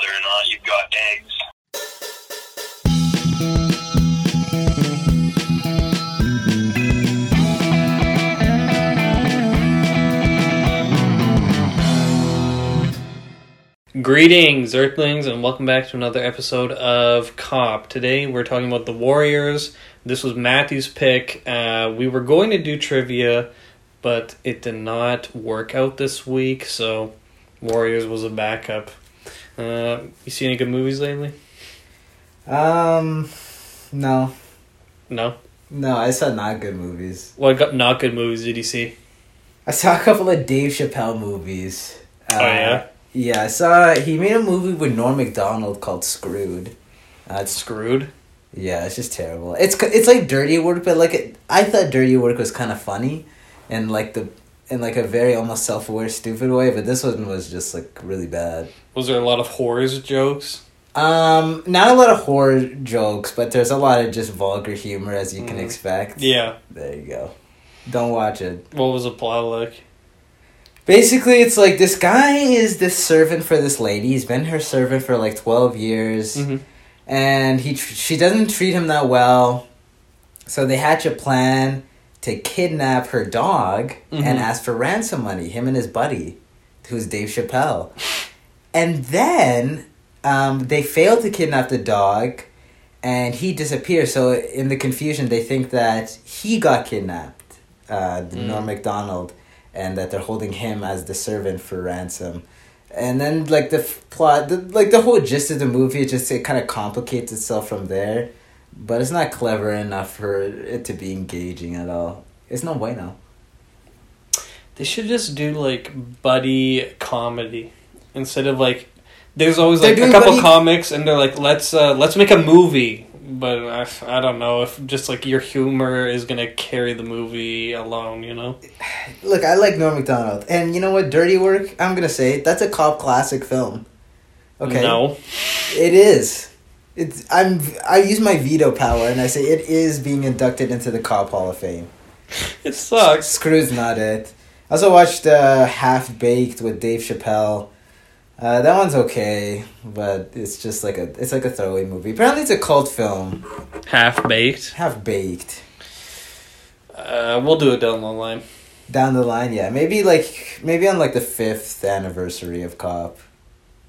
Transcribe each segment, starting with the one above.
whether or not you've got eggs. Greetings, Earthlings, and welcome back to another episode of Cop. Today we're talking about the Warriors. This was Matthew's pick. Uh, we were going to do trivia, but it did not work out this week, so Warriors was a backup. Uh, you see any good movies lately? Um, no, No. no. I saw not good movies. What got not good movies did you see? I saw a couple of Dave Chappelle movies. Uh, Oh, yeah? Yeah, I saw. He made a movie with Norm Macdonald called Screwed. Uh, it's Screwed. yeah, it's just terrible. It's it's like Dirty Work, but like it, I thought Dirty Work was kind of funny, and like the in like a very almost self aware stupid way. But this one was just like really bad. Was there a lot of horrors jokes? Um, not a lot of horror jokes, but there's a lot of just vulgar humor as you can Mhm. expect. Yeah. There you go. Don't watch it. What was the plot like? Basically, it's like this guy is this servant for this lady. He's been her servant for like 12 years. Mm-hmm. And he tr- she doesn't treat him that well. So they hatch a plan to kidnap her dog Mhm. and ask for ransom money, him and his buddy, who's Dave Chappelle. And then um, they fail to kidnap the dog and he disappears. So in the confusion, they think that he got kidnapped, uh, Mm. Norm Macdonald, and that they're holding him as the servant for ransom. And then, like the f- plot, the, like the whole gist of the movie, it just it kind of complicates itself from there. But it's not clever enough for it to be engaging at all. It's no bueno. They should just do like buddy comedy instead of like. There's always like a couple buddy- comics, and they're like, "Let's uh, let's make a movie." But I, I don't know if just like your humor is gonna carry the movie alone. You know? Look, I like Norm Macdonald, and you know what? Dirty Work. I'm gonna say that's a cop classic film. Okay. No. It is. It's I'm I use my veto power and I say it is being inducted into the Cop Hall of Fame. It sucks. Screw's not it. I also watched uh, Half Baked with Dave Chappelle. Uh, that one's okay, but it's just like a it's like a throwaway movie. Apparently, it's a cult film. Half baked. Half Baked. Uh, we'll do it down the line. Down the line, yeah, maybe like maybe on like the fifth anniversary of Cop,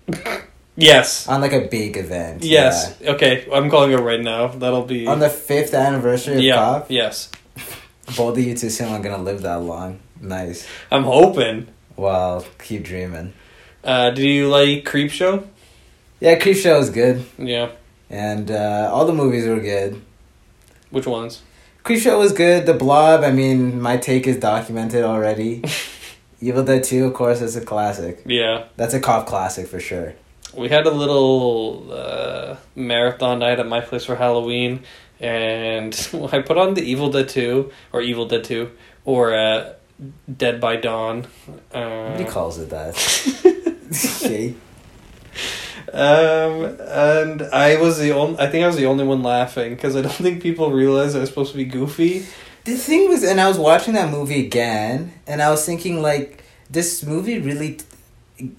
Yes. on like a big event. Yes. Okay. I'm calling it right now. That'll be. On the fifth anniversary of yeah. Cop. Yes. Both of you two seem like gonna live that long. Nice. I'm hoping. Well, keep dreaming. Uh, do you like Creepshow? Yeah, Creepshow is good, Yeah. and uh, all the movies were good. Which ones? Creepshow was good. The Blob, I mean, my take is documented already. Evil Dead 2, of course, is a classic. Yeah. That's a cop classic for sure. We had a little uh, marathon night at my place for Halloween, and I put on the Evil Dead 2, or Evil Dead 2, or uh, Dead by Dawn. Uh, Nobody calls it that. okay. um, and I was the only. I think I was the only one laughing because I don't think people realized I was supposed to be goofy. The thing was, and I was watching that movie again, and I was thinking, like, this movie really t-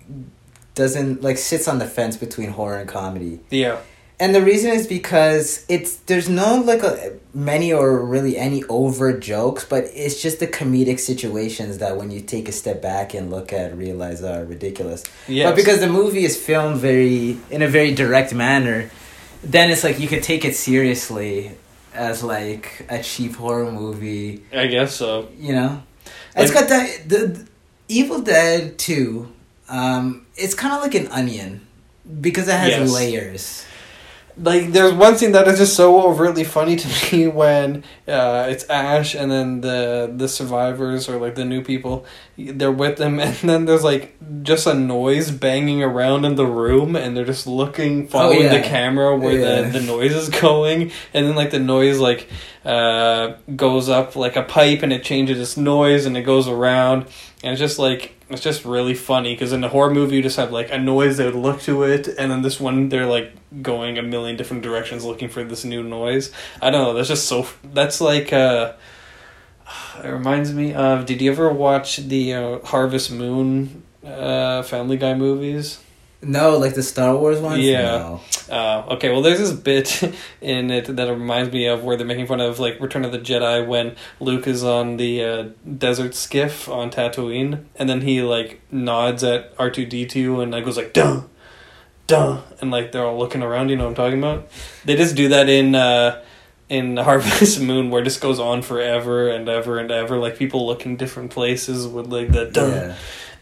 doesn't, like, sits on the fence between horror and comedy. Yeah, And the reason is because it's there's no like a, many or really any overt jokes, but it's just the comedic situations that when you take a step back and look at realize are ridiculous. yeah. But because the movie is filmed very in a very direct manner, then it's like you could take it seriously as like a cheap horror movie, I guess so. you know. it's got that the, the Evil Dead Two. Um, it's kind of like an onion because it has Yes. layers. like there's one scene that is just so overtly funny to me when uh, it's Ash and then the the survivors or like the new people they're with them and then there's like just a noise banging around in the room and they're just looking following Oh, yeah. the camera where Yeah. the, the noise is going and then like the noise like uh, goes up like a pipe and it changes its noise and it goes around. And it's just like it's just really funny because in a horror movie you just have like a noise they would look to it and then this one they're like going a million different directions looking for this new noise. I don't know that's just so that's like uh it reminds me of did you ever watch the uh, harvest moon uh family guy movies No, like the Star Wars ones. Yeah. No. Uh, okay, well, there's this bit in it that reminds me of where they're making fun of like Return of the Jedi when Luke is on the uh, desert skiff on Tatooine, and then he like nods at R two D two and like goes like duh, duh, and like they're all looking around. You know what I'm talking about? They just do that in. Uh, in Harvest Moon, where it just goes on forever and ever and ever, like people looking in different places with like the duh. Yeah.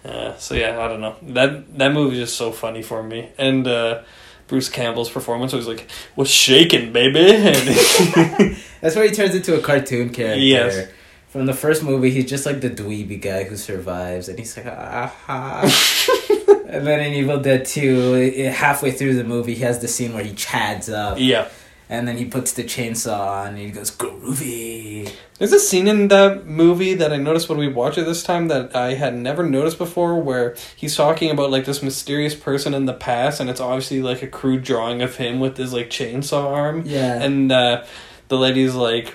Uh, so yeah, I don't know. That that movie is just so funny for me. And uh, Bruce Campbell's performance was like, "What's shaking, baby?" That's where he turns into a cartoon character. Yes. From the first movie, he's just like the dweeby guy who survives, and he's like, ah, ha. and then in Evil Dead 2, halfway through the movie, he has the scene where he chads up, yeah, and then he puts the chainsaw on, and he goes, groovy. there's a scene in that movie that I noticed when we watched it this time that I had never noticed before, where he's talking about like this mysterious person in the past, and it's obviously like a crude drawing of him with his like chainsaw arm. Yeah. and uh, the lady's like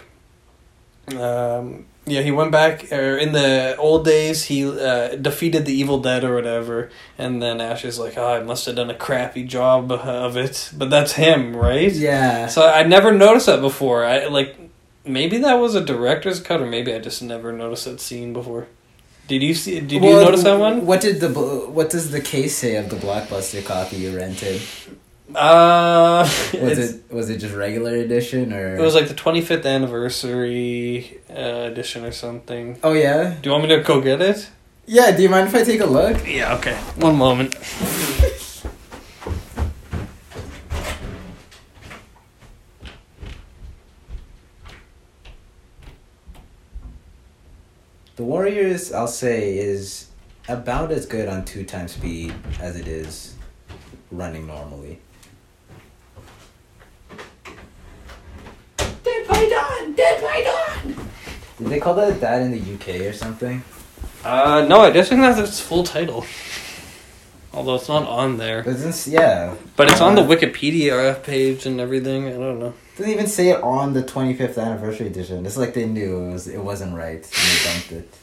um, yeah he went back or in the old days he uh, defeated the evil dead or whatever and then ash is like oh i must have done a crappy job of it. But that's him right? Yeah. so i never noticed that before. I like maybe that was a director's cut or maybe i just never noticed that scene before. Did you see did you notice that one? What did the what does the case say of the blockbuster copy you rented? Uh Was it was it just regular edition or it was like the 25th anniversary uh, edition or something Oh yeah. Do you want me to go get it? Yeah, do you mind if I take a look? Yeah, okay. One moment. The Warriors, I'll say, is about as good on two times speed as it is running normally. Dead by dawn! Dead by dawn! Did they call that that in the UK or something? Uh, no, I just think that's its full title. Although it's not on there. Doesn't yeah. But it's on the Wikipedia page and everything. I don't know. Doesn't even say it on the 25th anniversary edition. It's like they knew it was it wasn't right. And they dumped it.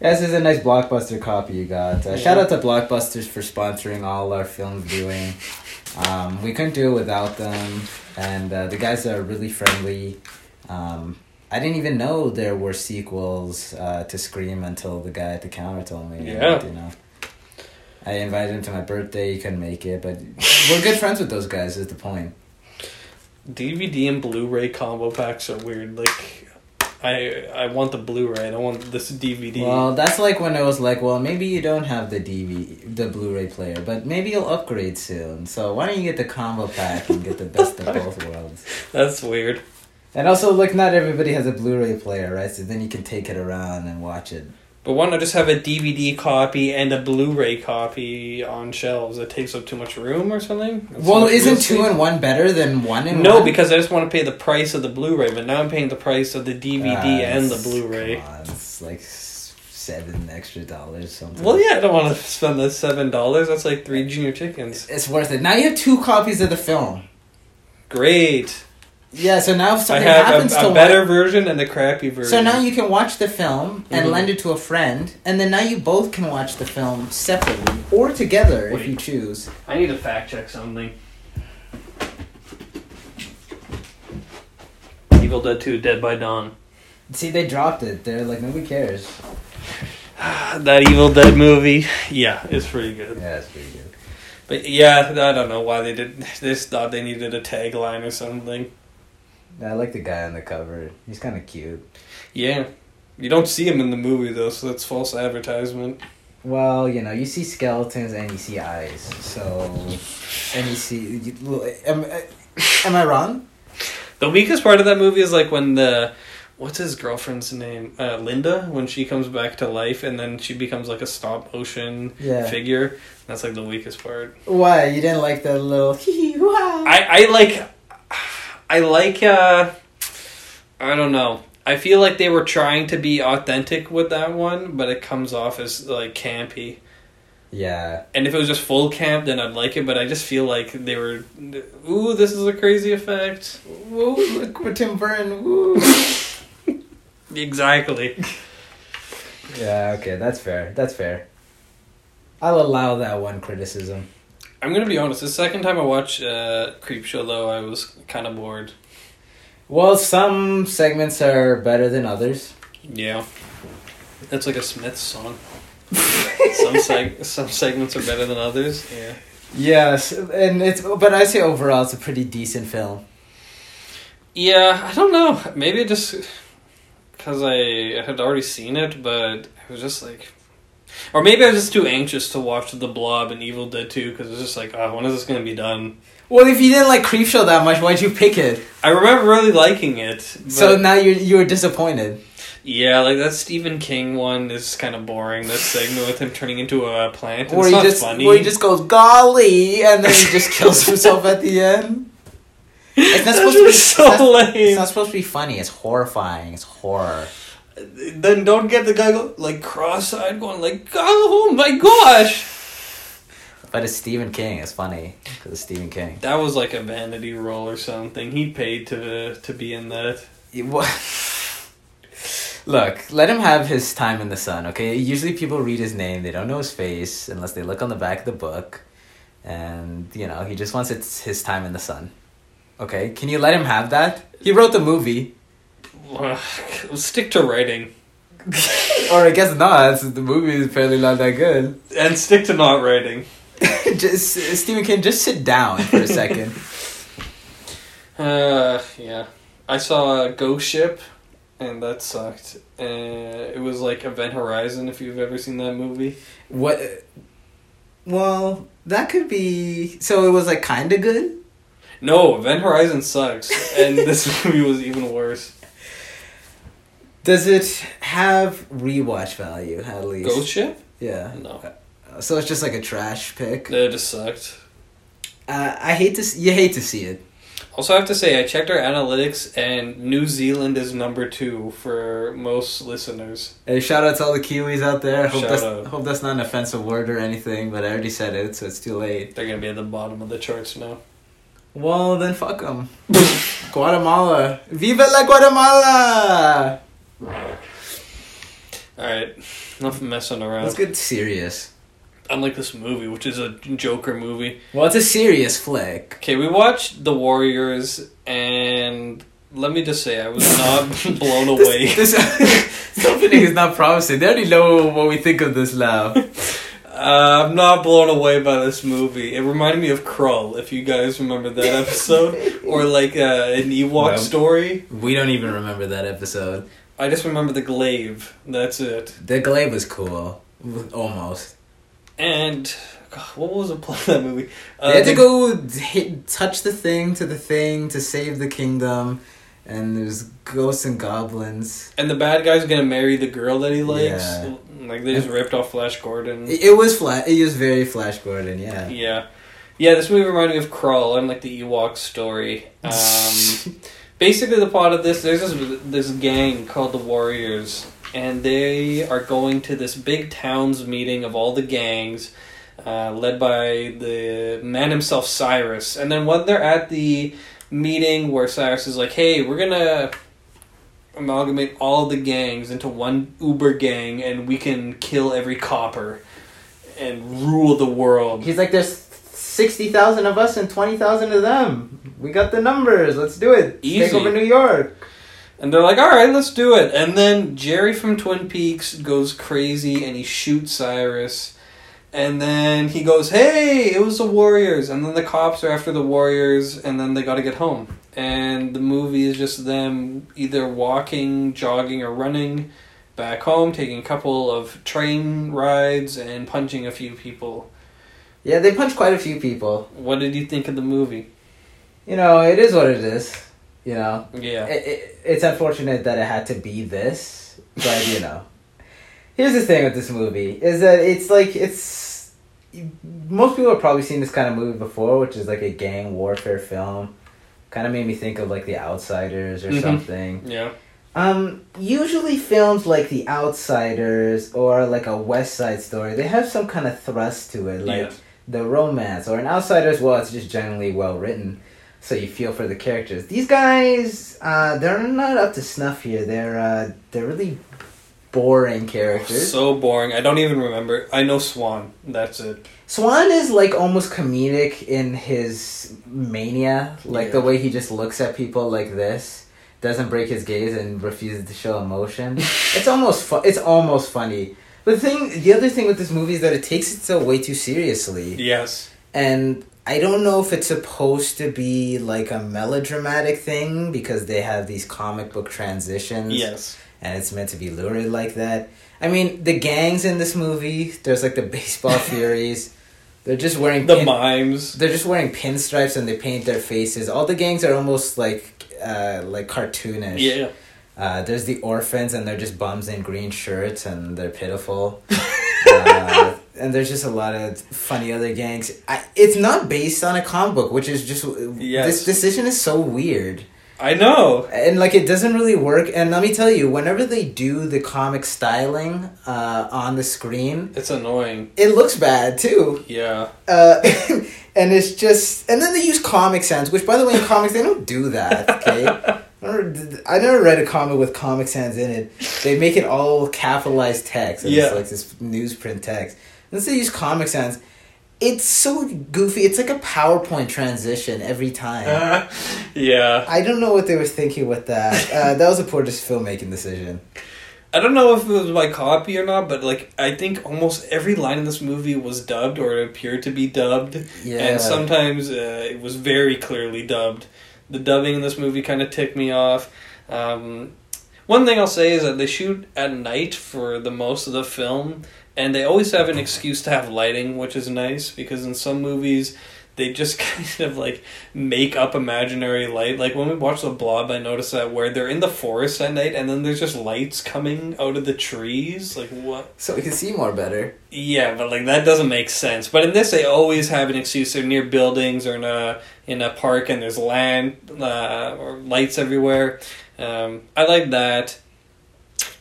Yeah, this is a nice blockbuster copy you got. Uh, Yeah. Shout out to Blockbusters for sponsoring all our film viewing. Um, we couldn't do it without them, and uh, the guys are really friendly. Um, I didn't even know there were sequels uh, to Scream until the guy at the counter told me. Yeah. You know. I invited him to my birthday. He couldn't make it, but we're good friends with those guys. Is the point? DVD and Blu-ray combo packs are weird. Like, I I want the Blu-ray. I don't want this DVD. Well, that's like when I was like, well, maybe you don't have the DV, the Blu-ray player, but maybe you'll upgrade soon. So why don't you get the combo pack and get the best of both worlds? That's weird. And also, like, not everybody has a Blu-ray player, right? So then you can take it around and watch it. But why not just have a DVD copy and a Blu-ray copy on shelves? It takes up too much room or something. That's well, isn't two and one better than one and No, one? because I just want to pay the price of the Blu-ray, but now I'm paying the price of the DVD and the Blu-ray. on, it's like seven extra dollars something. Well, yeah, I don't want to spend the seven dollars. That's like three junior chickens. It's worth it. Now you have two copies of the film. Great. Yeah, so now if I something have happens a, to a one- better version and the crappy version. So now you can watch the film and Mhm. lend it to a friend, and then now you both can watch the film separately or together if you choose. I need to fact check something. Evil Dead Two: Dead by Dawn. See, they dropped it. They're like nobody cares. that Evil Dead movie, yeah, it's pretty good. Yeah, it's pretty good. But yeah, I don't know why they did. They just thought they needed a tagline or something. I like the guy on the cover. He's kind of cute. Yeah, you don't see him in the movie though, so that's false advertisement. Well, you know, you see skeletons and you see eyes. So, and you see. You, am, am I wrong? The weakest part of that movie is like when the what's his girlfriend's name, uh, Linda, when she comes back to life and then she becomes like a stop motion Yeah. figure. That's like the weakest part. Why you didn't like that little? wow. I I like I like uh I don't know. I feel like they were trying to be authentic with that one, but it comes off as like campy. Yeah. And if it was just full camp, then I'd like it. But I just feel like they were, ooh, this is a crazy effect. Ooh, Look what Tim Burton. Woo. Exactly. Yeah, okay, that's fair. That's fair. I'll allow that one criticism. I'm gonna be honest. The second time I watched uh, Creepshow, though, I was kind of bored. Well, some segments are better than others. Yeah, that's like a Smith song. some seg- some segments are better than others. Yeah. Yes, and it's but I say overall it's a pretty decent film. Yeah, I don't know. Maybe just because I had already seen it, but I was just like, or maybe I was just too anxious to watch The Blob and Evil Dead 2 because it was just like, oh, when is this going to be done? Well, if you didn't like Creepshow that much, why'd you pick it? I remember really liking it. so now you're you were disappointed. yeah, like that Stephen King one is kind of boring. That segment with him turning into a plant. It's he not just funny. where he just goes golly, and then he just kills himself at the end. It's not That's supposed to be so it's not- lame. It's not supposed to be funny. It's horrifying. It's horror. Then don't get the guy go, like cross-eyed going like, oh my gosh. But it's Stephen King. It's funny because it's Stephen King. That was like a vanity role or something. He paid to to be in that. What- Look, let him have his time in the sun, okay? Usually people read his name, they don't know his face unless they look on the back of the book. And, you know, he just wants it's his time in the sun. Okay? Can you let him have that? He wrote the movie. Stick to writing or I guess not, since the movie is apparently not that good. and stick to not writing. just Stephen King, just sit down for a second. Uh, yeah. I saw Ghost Ship, and that sucked. Uh, it was like Event Horizon. If you've ever seen that movie, what? Well, that could be. So it was like kind of good. no, Event Horizon sucks, and this movie was even worse. Does it have rewatch value at least? Ghost Ship? Yeah. No, So it's just like a trash pick. that just sucked. Uh, I hate to. s- You hate to see it. Also, I have to say, I checked our analytics, and New Zealand is number two for most listeners. Hey, shout out to all the Kiwis out there. Hope Shout that's out. hope that's not an offensive word or anything, but I already said it, so it's too late. They're gonna be at the bottom of the charts now. Well, then fuck them. Guatemala, viva la Guatemala! Alright, enough messing around. Let's get serious. Unlike this movie, which is a Joker movie. Well, it's a serious flick. Okay, we watched The Warriors, and let me just say, I was not blown away. This, this opening is not promising. They already know what we think of this now. Uh, I'm not blown away by this movie. It reminded me of Krull, if you guys remember that episode, or like uh, an Ewok No. story. We don't even remember that episode. I just remember the glaive. That's it. The glaive was cool, almost. And God, what was the plot of that movie? Uh, they had to go hit, touch the thing to the thing to save the kingdom, and there's ghosts and goblins. And the bad guy's gonna marry the girl that he likes. Yeah. Like they just ripped off Flash Gordon. It, it was flat. It was very Flash Gordon. Yeah. Yeah, yeah. This movie reminded me of Krull and like the Ewok story. Um, basically, the plot of this: there's this this gang called the Warriors, and they are going to this big towns meeting of all the gangs, uh, led by the man himself, Cyrus. And then when they're at the meeting where Cyrus is like, "Hey, we're gonna." amalgamate all the gangs into one uber gang and we can kill every copper and rule the world He's like, there's sixty thousand of us and twenty thousand of them. We got the numbers. Let's do it. Let's Take over New York. And they're like, all right, let's do it. And then Jerry from Twin Peaks goes crazy and he shoots Cyrus. And then he goes, hey, it was the Warriors. And then the cops are after the Warriors and then they got to get home. And the movie is just them either walking, jogging, or running back home, taking a couple of train rides, and punching a few people. Yeah, they punched quite a few people. What did you think of the movie? You know, it is what it is. You know, Yeah. it, it, it's unfortunate that it had to be this, but you know. Here's the thing with this movie is that it's like it's most people have probably seen this kind of movie before, which is like a gang warfare film. Kind of made me think of like The Outsiders or Mhm. something. Yeah. Um, usually films like The Outsiders or like a West Side Story, they have some kind of thrust to it, like Yeah. The romance. Or in Outsiders, well, it's just generally well written, so you feel for the characters. These guys, uh, they're not up to snuff here. They're uh, they're really boring characters. So boring. I don't even remember. I know Swan. That's it. Swan is like almost comedic in his mania, like the way he just looks at people like this, doesn't break his gaze and refuses to show emotion. it's almost fu- it's almost funny. But the thing, the other thing with this movie is that it takes itself way too seriously, Yes. and I don't know if it's supposed to be like a melodramatic thing because they have these comic book transitions Yes. and it's meant to be lurid like that. I mean, the gangs in this movie, there's like the baseball furies. They're just wearing The pin- mimes. they're just wearing pinstripes and they paint their faces. All the gangs are almost like uh like cartoonish. Yeah. Uh, there's the orphans and they're just bums in green shirts and they're pitiful. uh, and there's just a lot of funny other gangs. I, it's not based on a comic book, which is just Yes. this decision is so weird I know. and like it doesn't really work and let me tell you whenever they do the comic styling uh, on the screen It's annoying. it looks bad too Yeah. uh, and it's just and then they use comic sans which by the way in comics they don't do that okay I never, I never read a comic with comic sans in it they make it all capitalized text and Yeah. it's like this newsprint text and they use comic sans it's so goofy it's like a powerpoint transition every time yeah. I don't know what they were thinking with that. Uh, that was a poor just filmmaking decision. I don't know if it was by copy or not, but like I think almost every line in this movie was dubbed or it appeared to be dubbed. Yeah. And sometimes uh, it was very clearly dubbed. The dubbing in this movie kind of ticked me off. Um, one thing I'll say is that they shoot at night for the most of the film, and they always have an excuse to have lighting, which is nice because in some movies they just kind of like make up imaginary light. Like when we watch The Blob, I noticed that where they're in the forest at night and then there's just lights coming out of the trees. Like what? so we can see more better. Yeah, but like that doesn't make sense. But in this, they always have an excuse. They're near buildings or in a in a park, and there's land uh, or lights everywhere. Um, I like that.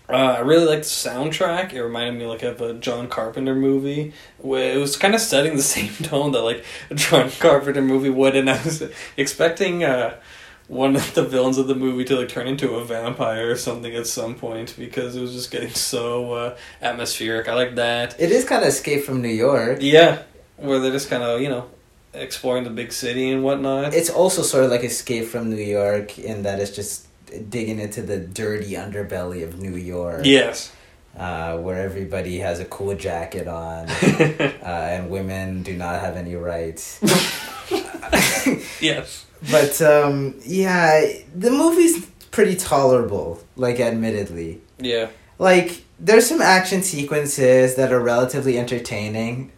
Uh, I really liked the soundtrack. It reminded me like of a John Carpenter movie. It was kind of setting the same tone that like a John Carpenter movie would, and I was expecting uh, one of the villains of the movie to like turn into a vampire or something at some point because it was just getting so uh, atmospheric. I like that. It is kind of Escape from New York. Yeah, where they're just kind of you know exploring the big city and whatnot. It's also sort of like Escape from New York in that it's just digging into the dirty underbelly of New York. yes. Uh, where everybody has a cool jacket on, uh, and women do not have any rights. yes. but um, yeah, the movie's pretty tolerable. Like, admittedly. Yeah. like there's some action sequences that are relatively entertaining.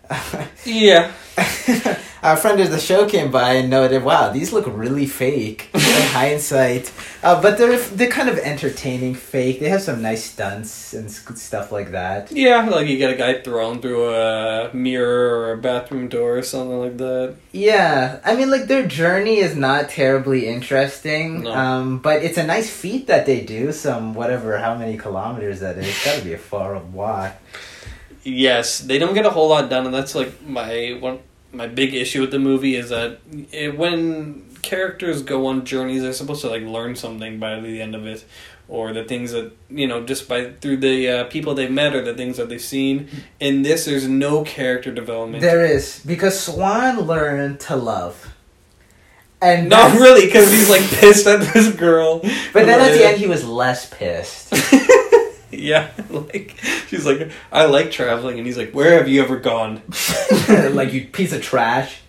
Yeah. Our friend of the show came by and noted, "Wow, these look really fake in hindsight." Uh, but they're they're kind of entertaining fake. They have some nice stunts and stuff like that. Yeah, like you get a guy thrown through a mirror or a bathroom door or something like that. Yeah, I mean, like their journey is not terribly interesting, No. um, but it's a nice feat that they do. Some whatever, how many kilometers that is? It's got to be a far walk. Yes, they don't get a whole lot done, and that's like my one. My big issue with the movie is that it, when characters go on journeys, they're supposed to like learn something by the end of it, or the things that you know just by through the uh, people they've met or the things that they've seen. In this, there's no character development. There is because Swan learned to love, and Not really, because he's like pissed at this girl. But then at the end, he was less pissed. yeah, like she's like, I like traveling, and he's like, Where have you ever gone? like you piece of trash.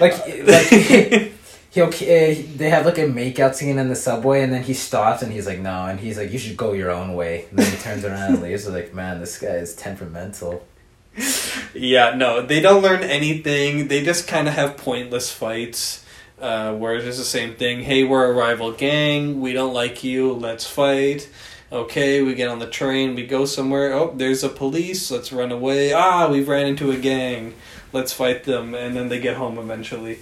Like like he'll uh, they have like a makeout scene in the subway, and then he stops and he's like, no, and he's like, you should go your own way. And then he turns around and leaves. Like, man, this guy is temperamental. Yeah, no, they don't learn anything. They just kind of have pointless fights. Uh, where it's just the same thing. Hey, we're a rival gang. We don't like you. Let's fight. Okay, we get on the train. We go somewhere. Oh, there's a police. Let's run away. Ah, we've ran into a gang. Let's fight them. And then they get home eventually.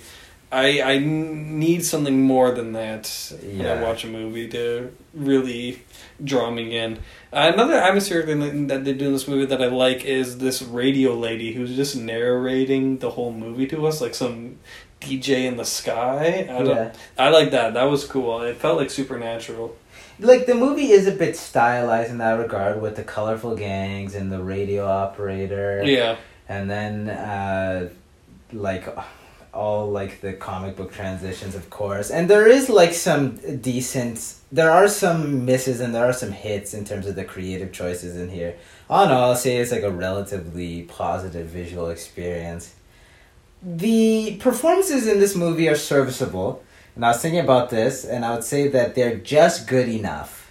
I I need something more than that when I Yeah. watch a movie to really draw me in. Uh, another atmospheric thing that- they do in this movie that I like is this radio lady who's just narrating the whole movie to us, like some DJ in the sky. I, don't, Yeah. I like that. That was cool. It felt like supernatural. Like the movie is a bit stylized in that regard with the colorful gangs and the radio operator. Yeah. and then uh like all like the comic book transitions of course and there is like some decent there are some misses and there are some hits in terms of the creative choices in here all in all i'll say it's like a relatively positive visual experience the performances in this movie are serviceable and i was thinking about this and i would say that they're just good enough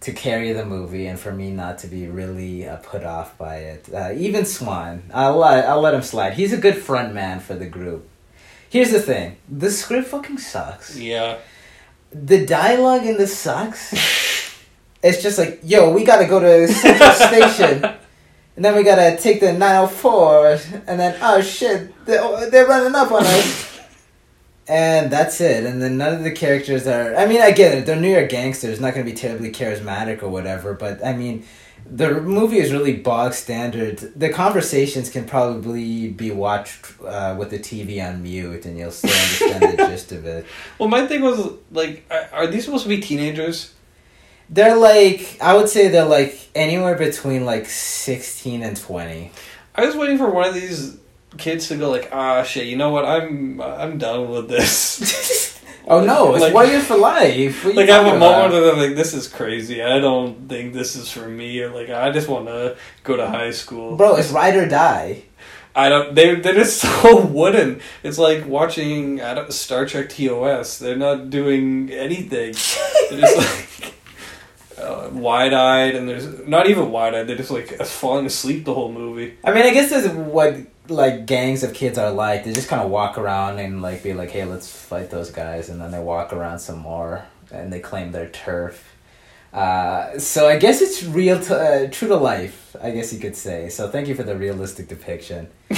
to carry the movie and for me not to be really uh, put off by it. Uh, even Swan, I'll let, I'll let him slide. He's a good front man for the group. Here's the thing the script fucking sucks. Yeah. The dialogue in this sucks. it's just like, yo, we gotta go to Central Station. And then we gotta take the 904. And then, oh shit, they're, they're running up on us. And that's it. And then none of the characters are. I mean, I get it. They're New York gangsters, not going to be terribly charismatic or whatever. But I mean, the movie is really bog standard. The conversations can probably be watched uh, with the TV on mute, and you'll still understand the gist of it. Well, my thing was like, are, are these supposed to be teenagers? They're like, I would say they're like anywhere between like 16 and 20. I was waiting for one of these kids to go like, ah, shit. You know what? I'm I'm done with this. oh no, it's Like- Warriors for Life. What are you like I have a moment where I'm like, this is crazy. I don't think this is for me. Or like, I just want to go to high school. Bro, it's ride or die. I don't. They they're just so wooden. It's like watching I don't, Star Trek TOS. They're not doing anything. They're just like uh, wide eyed, and there's not even wide eyed. They're just like falling asleep the whole movie. I mean, I guess that's what like gangs of kids are like. They just kind of walk around and like be like, "Hey, let's fight those guys," and then they walk around some more and they claim their turf. Uh, so I guess it's real, to, uh, true to life. I guess you could say. So thank you for the realistic depiction.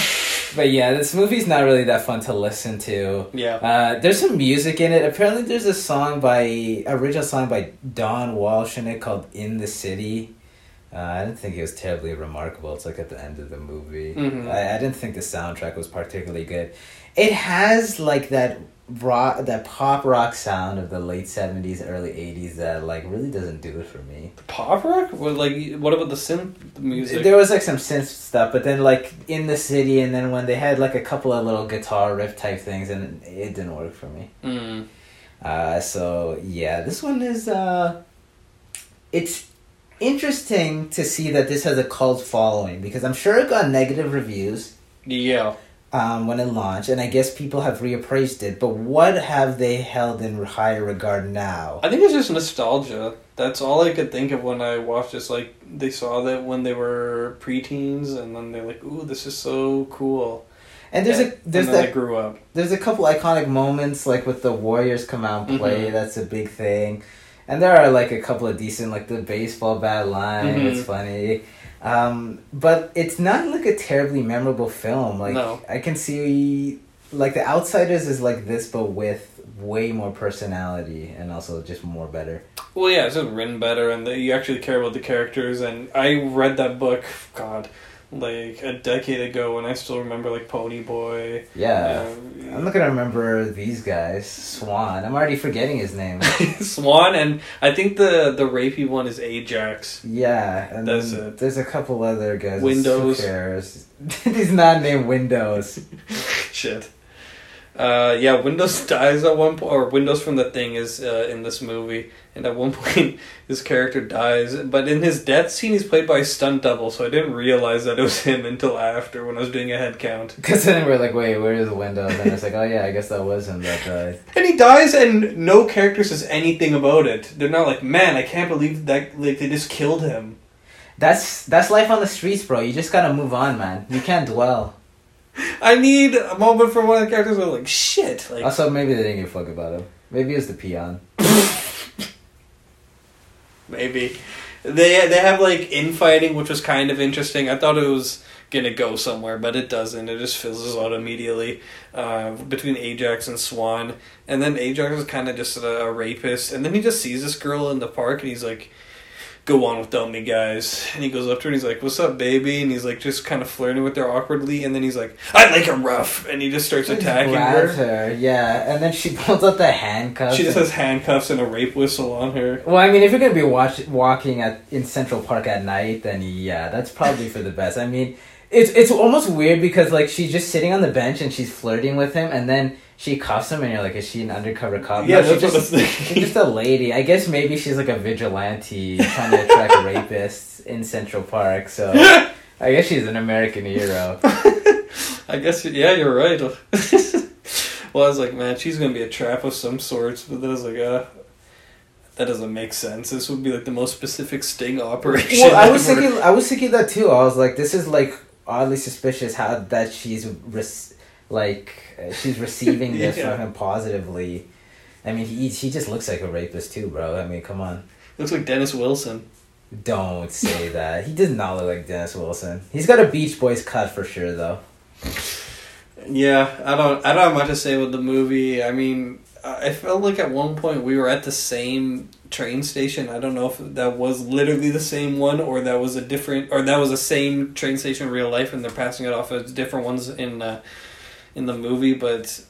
but yeah, this movie's not really that fun to listen to. Yeah. Uh, there's some music in it. Apparently, there's a song by original song by Don Walsh in it called "In the City." Uh, I didn't think it was terribly remarkable. It's like at the end of the movie. Mhm. I, I didn't think the soundtrack was particularly good. It has like that rock, that pop rock sound of the late seventies, early eighties that like really doesn't do it for me. Pop rock? What like what about the synth music? There was like some synth stuff, but then like in the city, and then when they had like a couple of little guitar riff type things, and it didn't work for me. Mm. Uh, so yeah, this one is uh, it's interesting to see that this has a cult following because I'm sure it got negative reviews Yeah. um, when it launched, and I guess people have reappraised it. But what have they held in higher regard now? I think it's just nostalgia. That's all I could think of when I watched this. Like they saw that when they were preteens, and then they're like, "Ooh, this is so cool." And there's a And there's they that grew up. there's a couple iconic moments like with the Warriors come out and play. Mhm. That's a big thing, and there are like a couple of decent like the baseball bat line. Mhm. It's funny, um, but it's not like a terribly memorable film. Like No. I can see like the Outsiders is like this, but with way more personality and also just more better. Well, yeah, it's just written better, and the, you actually care about the characters. And I read that book, God, like a decade ago, and I still remember like Pony Boy. Yeah. I'm not gonna remember these guys. Swan. I'm already forgetting his name. Swan, and I think the the rapey one is Ajax. Yeah, and That's then it. there's a couple other guys. Windows. Who cares? He's not named Windows. Shit. Uh, yeah, Windows dies at one point, or Windows from the Thing is uh, in this movie, and at one point his character dies. But in his death scene, he's played by a stunt double, so I didn't realize that it was him until after when I was doing a head count. Because then we're like, wait, where is Windows? And it's like, oh yeah, I guess that was him that died. And he dies, and no character says anything about it. They're not like, man, I can't believe that like they just killed him. That's that's life on the streets, bro. You just gotta move on, man. You can't dwell. I need a moment for one of the characters where like, shit, like Also, maybe they didn't give a fuck about him. Maybe it was the peon. maybe they they have like infighting, which was kind of interesting. I thought it was gonna go somewhere, but it doesn't. It just fizzles out immediately uh, between Ajax and Swan, and then Ajax is kind of just a, a rapist, and then he just sees this girl in the park, and he's like, go on without me, guys. And he goes up to her and he's like, what's up, baby? And he's like, just kind of flirting with her awkwardly. And then he's like, I like him rough. And he just starts attacking her. her, yeah, and then she pulls out the handcuffs. She just and- has handcuffs and a rape whistle on her. Well, I mean, if you're gonna be watch, walking at in Central Park at night, then yeah, that's probably for the best. I mean, it's it's almost weird because like she's just sitting on the bench and she's flirting with him, and then she cuffs him, and you're like, is she an undercover cop? Yeah, No, that's she's just, she's just a lady. I guess maybe she's like a vigilante trying to attract rapists in Central Park. So I guess she's an American hero. I guess, yeah, you're right. well, I was like, man, she's going to be a trap of some sorts. But then I was like, uh, that doesn't make sense. This would be like the most specific sting operation. Well, I was ever. thinking, I was thinking that too. I was like, this is like oddly suspicious how that she's rec- like uh, she's receiving this Yeah. from him positively. I mean, he he just looks like a rapist too, bro. I mean, come on, Looks like Dennis Wilson. don't say that. He does not look like Dennis Wilson. He's got a Beach Boys cut for sure, though. Yeah, I don't. I don't have much to say with the movie. I mean, I I felt like at one point we were at the same train station. I don't know if that was literally the same one or that was a different, or that was the same train station in real life, and they're passing it off as different ones in uh, in the movie. But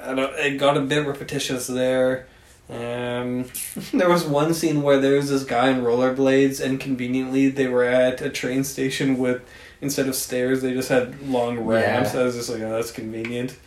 I don't. It got a bit repetitious there. Um, there was one scene where there was this guy in rollerblades, and conveniently they were at a train station with instead of stairs, they just had long ramps. Yeah. I was just like, oh, that's convenient.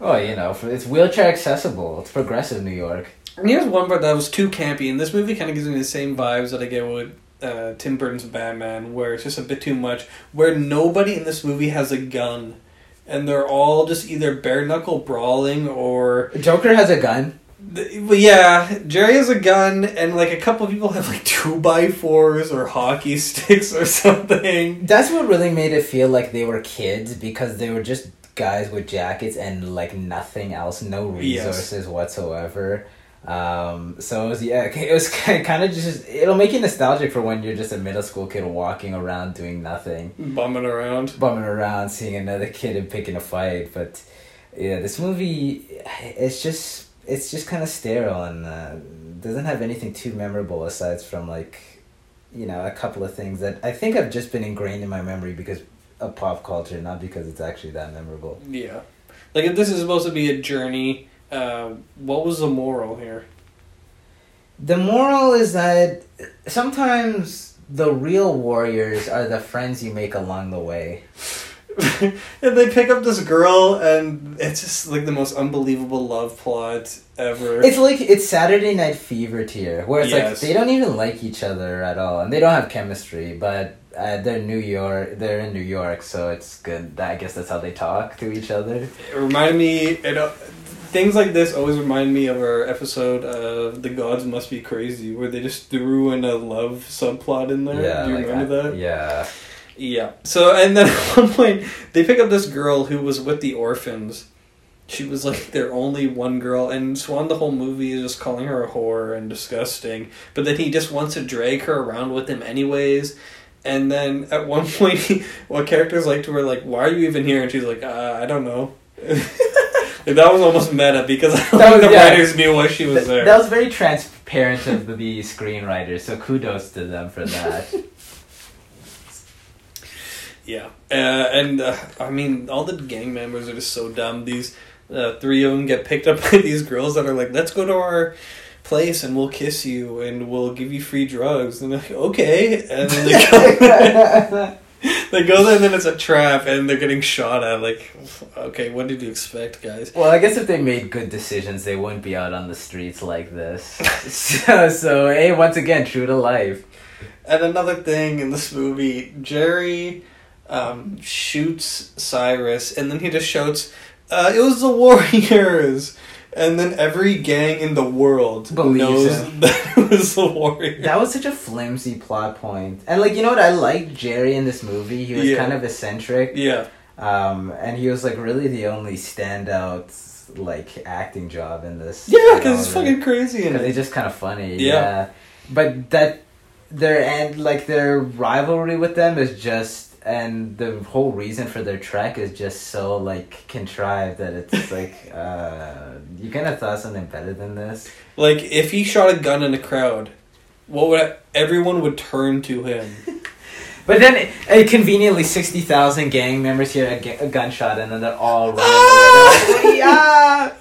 Oh, you know, it's wheelchair accessible. It's progressive New York. And here's one part that was too campy, and this movie kind of gives me the same vibes that I get with uh, Tim Burton's Batman, where it's just a bit too much. Where nobody in this movie has a gun, and they're all just either bare knuckle brawling or. Joker has a gun. But yeah, Jerry has a gun, and like a couple of people have like two by fours or hockey sticks or something. That's what really made it feel like they were kids because they were just guys with jackets and like nothing else, no Yes. resources whatsoever. Um, so it was yeah, it was kind of just it'll make you nostalgic for when you're just a middle school kid walking around doing nothing, Bumming around. bumming around, seeing another kid and picking a fight. But yeah, this movie, it's just it's just kind of sterile and uh, doesn't have anything too memorable aside from like you know a couple of things that I think have just been ingrained in my memory because of pop culture, not because it's actually that memorable. Yeah. Like if this is supposed to be a journey, uh, what was the moral here? The moral is that sometimes the real warriors are the friends you make along the way. and they pick up this girl, and it's just like the most unbelievable love plot ever. It's like it's Saturday Night Fever tier, where it's Yes. like they don't even like each other at all, and they don't have chemistry. But uh, they're New York, they're in New York, so it's good. I guess that's how they talk to each other. it reminded me. It, uh, things like this always remind me of our episode of "The Gods Must Be Crazy," where they just threw in a love subplot in there. Yeah, Do you like remember I- that? Yeah. Yeah. So, and then at one point, they pick up this girl who was with the orphans. She was like their only one girl, and Swan the whole movie is just calling her a whore and disgusting. But then he just wants to drag her around with him anyways. And then at one point, he, what characters like to her like, "Why are you even here?" And she's like, uh, "I don't know." like, that was almost meta because I That was- the yeah. writers knew why she was Th- there. That was very transparent of the, the screenwriters, so kudos to them for that. Yeah, uh, and uh, I mean, all the gang members are just so dumb. These uh, three of them get picked up by these girls that are like, "Let's go to our place and we'll kiss you and we'll give you free drugs." And they're like, "Okay," and then they go, they go there, and then it's a trap, and they're getting shot at. Like, okay, what did you expect, guys? Well, I guess if they made good decisions, they wouldn't be out on the streets like this. so, so, hey, once again, true to life. And another thing in this movie, Jerry um, shoots Cyrus, and then he just shouts, uh, "It was the Warriors!" And then every gang in the world Believes knows him. that it was the Warriors. That was such a flimsy plot point. And, like, you know what? I liked Jerry in this movie. He was Yeah. kind of eccentric. yeah, Um, and he was, like, really the only standout, like, acting job in this. yeah, because it's fucking crazy. In Because they're just kind of funny. Yeah. Yeah. But that their and like their rivalry with them is just and the whole reason for their trek is just so like contrived that it's like uh you kind of thought something better than this. Like if he shot a gun in a crowd, what would everyone would turn to him? But then, uh, conveniently, sixty thousand gang members hear a, a gunshot, and then they're all running Ah! They're like, yeah.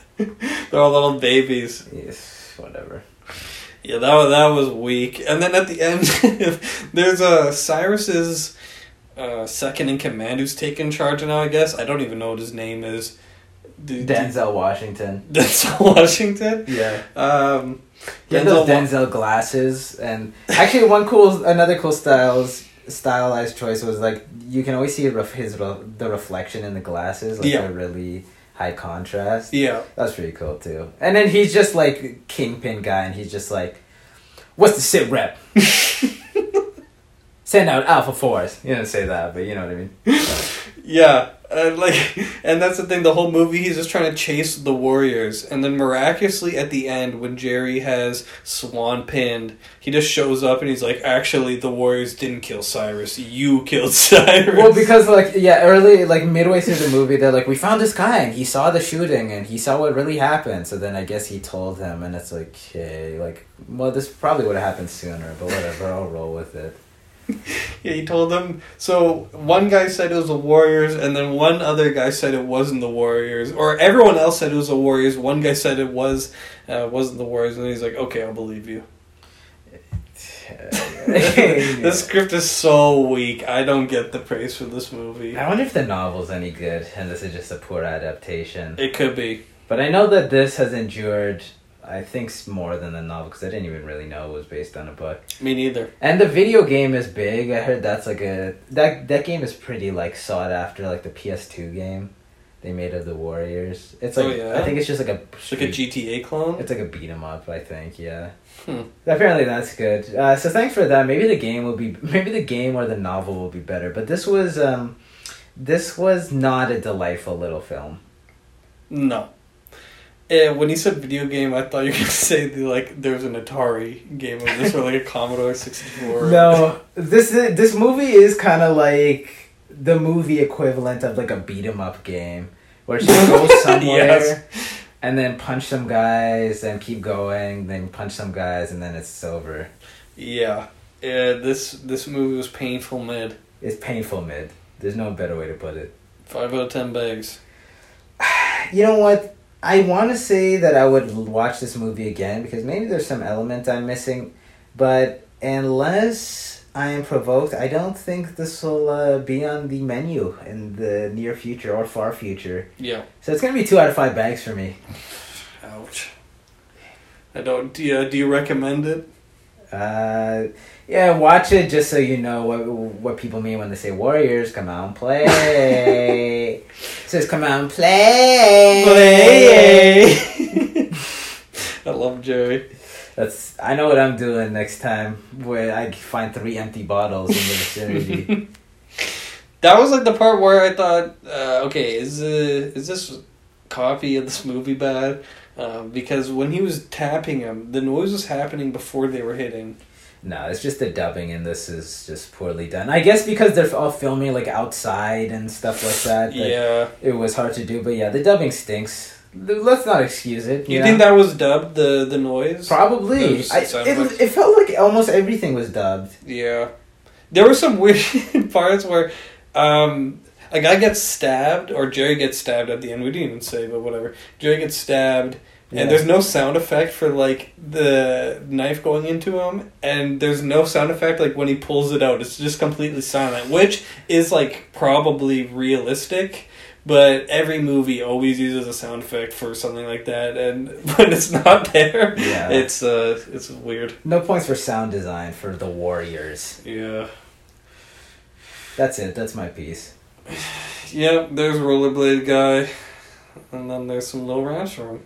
They're all little babies. Yes, whatever. Yeah, that was, that was weak. And then at the end, there's a uh, Cyrus's uh, second in command who's taking charge now. I guess I don't even know what his name is. D- D- Denzel Washington. Denzel Washington. Yeah. Um, He had those Denzel glasses, and actually, one cool, another cool styles stylized choice was like you can always see ref- his re- the reflection in the glasses, like Yeah. a really high contrast. Yeah, That's pretty cool too. And then he's just like kingpin guy, and he's just like, "What's the sit rep? Send out Alpha Force." You didn't say that, but you know what I mean. yeah. Uh, like, and that's the thing. The whole movie, he's just trying to chase the warriors, and then miraculously at the end, when Jerry has Swan pinned, he just shows up and he's like, "Actually, the warriors didn't kill Cyrus. You killed Cyrus." Well, because like yeah, early like midway through the movie, they're like, "We found this guy, and he saw the shooting, and he saw what really happened." So then I guess he told him, and it's like, okay, like, well, this probably would have happened sooner, but whatever, I'll roll with it. Yeah, he told them. So one guy said it was the Warriors, and then one other guy said it wasn't the Warriors, or everyone else said it was the Warriors. One guy said it was uh, wasn't the Warriors, and he's like, "Okay, I'll believe you." this script is so weak. I don't get the praise for this movie. I wonder if the novel's any good, and this is just a poor adaptation. It could be. But I know that this has endured, I think, more than the novel because I didn't even really know it was based on a book. Me neither. And the video game is big. I heard that's like a that that game is pretty like sought after, like the PS2 game they made of the Warriors. It's like Oh, yeah? I think it's just like a like a GTA clone. It's like a beat 'em up. I think yeah. Hmm. Apparently that's good. Uh, so thanks for that. Maybe the game will be maybe the game or the novel will be better. But this was um, this was not a delightful little film. No. Uh, when you said video game, I thought you were gonna say the, like there was an Atari game of this or like a Commodore sixty four. No, this is, this movie is kind of like the movie equivalent of like a beat 'em up game, where she goes somewhere Yes. and then punch some guys and keep going, then punch some guys and then it's over. Yeah. Yeah. This this movie was painful mid. It's painful mid. There's no better way to put it. Five out of ten bags. You know what? I want to say that I would watch this movie again because maybe there's some element I'm missing, but unless I am provoked, I don't think this will uh, be on the menu in the near future or far future. Yeah. So it's gonna be two out of five bags for me. Ouch. I don't. Do you, do you recommend it? Uh, yeah, watch it just so you know what what people mean when they say Warriors. Come out and play. Says come out and play. I love Jerry. That's I know what I'm doing next time where I find three empty bottles in the vicinity. That was like the part where I thought, uh, okay, is uh, is this copy of this movie bad? Um, because when he was tapping him, the noise was happening before they were hitting. No, it's just the dubbing and this is just poorly done. I guess because they're all filming like outside and stuff like that. that Yeah. It was hard to do, but yeah, the dubbing stinks. Let's not excuse it. You know? think that was dubbed the the noise? Probably. Those I, it, it felt like almost everything was dubbed. Yeah. There were some weird parts where um a guy gets stabbed or Jerry gets stabbed at the end. We didn't even say, but whatever. Jerry gets stabbed Yeah. and there's no sound effect for like the knife going into him and there's no sound effect like when he pulls it out. It's just completely silent, which is like probably realistic. But every movie always uses a sound effect for something like that, and when it's not there, Yeah. it's uh, it's weird. No points for sound design for the Warriors. Yeah. That's it. That's my piece. Yep, there's rollerblade guy, and then there's some little ranch room.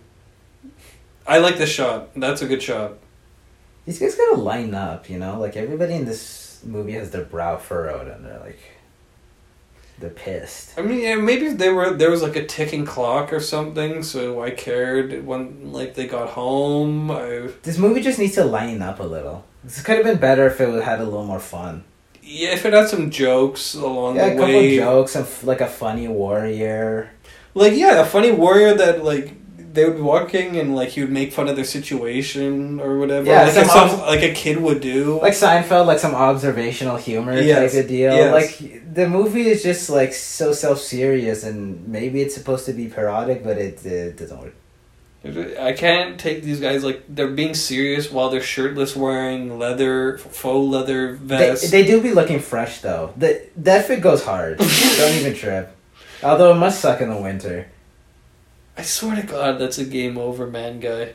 I like this shot. That's a good shot. These guys gotta line up, you know? Like everybody in this movie has their brow furrowed and they're like they're pissed. I mean, yeah, maybe they were there was like a ticking clock or something, so I cared when like they got home. I This movie just needs to line up a little. This could have been better if it had a little more fun. yeah, if it had some jokes along Yeah, a the couple way, jokes, some f- like a funny warrior. like yeah, a funny warrior that like they would be walking and like he would make fun of their situation or whatever. Yeah, like, some a, some, like a kid would do. like Seinfeld, like some observational humor Yes, type of deal. yes. Like the movie is just like so self serious, and maybe it's supposed to be parodic, but it, it doesn't work. I can't take these guys like they're being serious while they're shirtless, wearing leather, faux leather They, vests. they do be looking fresh though. The that fit goes hard. Don't even trip. Although it must suck in the winter. I swear to God, that's a game over, man, guy.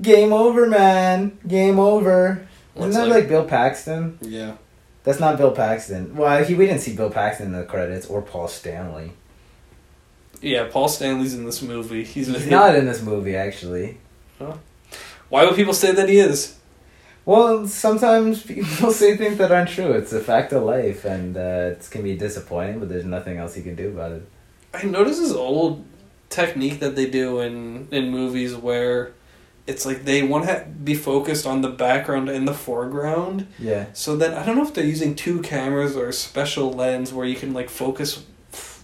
Game over, man. Game over. Isn't that like- like Bill Paxton? Yeah. That's not Bill Paxton. Well, he we didn't see Bill Paxton in the credits or Paul Stanley. Yeah, Paul Stanley's in this movie. He's, He's not in this movie actually. Why would people say that he is? Well, sometimes people say things that aren't true. It's a fact of life, and uh, it can be disappointing. But there's nothing else you can do about it. I notice this old technique that they do in in movies where it's like they want to be focused on the background and the foreground. Yeah. So then I don't know if they're using two cameras or a special lens where you can like focus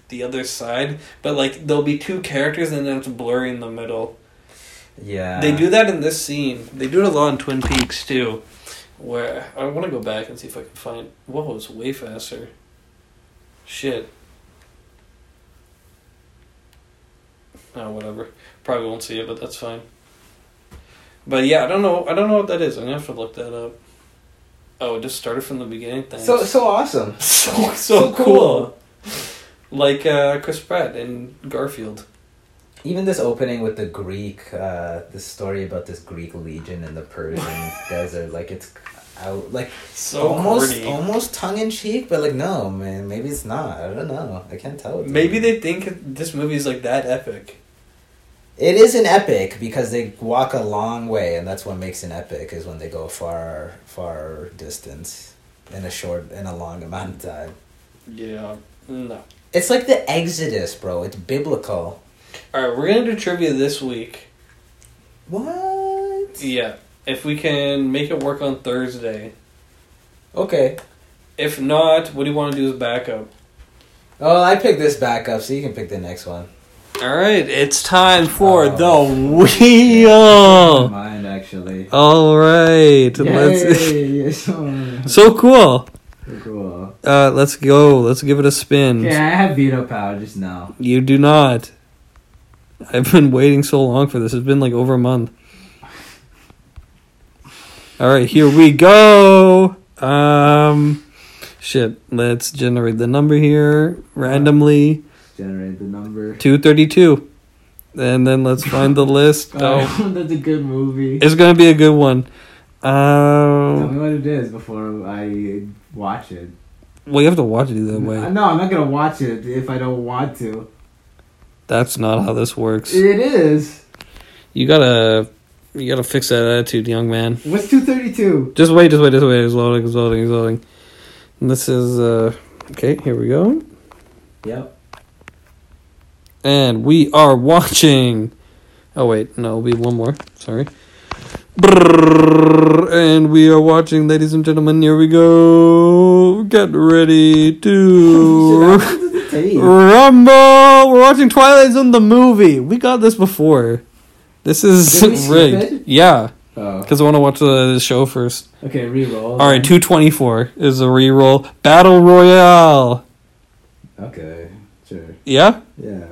the other side, but like there'll be two characters and then it's blurry in the middle. Yeah. They do that in this scene. They do it a lot in Twin Peaks too. Where I want to go back and see if I can find. Whoa, it's way faster. Shit. Oh, whatever. Probably won't see it, but that's fine. But yeah, I don't know. I don't know what that is. I'm gonna have to look that up. Oh, it just started from the beginning. Thanks. So so awesome. so so, So cool. cool. Like uh, Chris Pratt in Garfield. Even this opening with the Greek, uh, this story about this Greek legion in the Persian desert, like it's out, like So almost corny. almost tongue in cheek, but like no, man, maybe it's not. I don't know. I can't tell. Maybe they think this movie is like that epic. It is an epic because they walk a long way, and that's what makes an epic is when they go far, far distance in a short, in a long amount of time. Yeah. Mm, no. It's like the Exodus, bro. It's biblical. All right, we're gonna do trivia this week. What? Yeah, if we can make it work on Thursday. Okay. If not, what do you want to do as backup? Oh, I picked this backup so you can pick the next one. All right, it's time for Oh. the wheel. Mine, actually. All right, let's. So cool. cool. Uh, let's go. Let's give it a spin. Yeah, I have veto power just now. You do not. I've been waiting so long for this. It's been like over a month. All right, here we go. Um, shit. Let's generate the number here randomly. Generate the number. Two thirty-two, and then let's find the list. Oh, that's a good movie. it's gonna be a good one. Tell Um, me what it is before I watch it. well, you have to watch it either way. No, I'm not gonna watch it if I don't want to. That's not how this works. It is. You gotta, you gotta fix that attitude, young man. What's two thirty two? Just wait, just wait, just wait. It's loading, it's loading, it's loading. And this is uh okay, here we go. Yep. And we are watching Oh wait, no, be one more. Sorry. And we are watching, ladies and gentlemen, here we go. Get ready to Rumble! We're watching Twilight Zone the movie. We got this before. This is we rigged. Yeah, Oh. because I want to watch the, show first. Okay, reroll. All right, 224 is a reroll. Battle Royale. Okay, sure. Yeah? Yeah?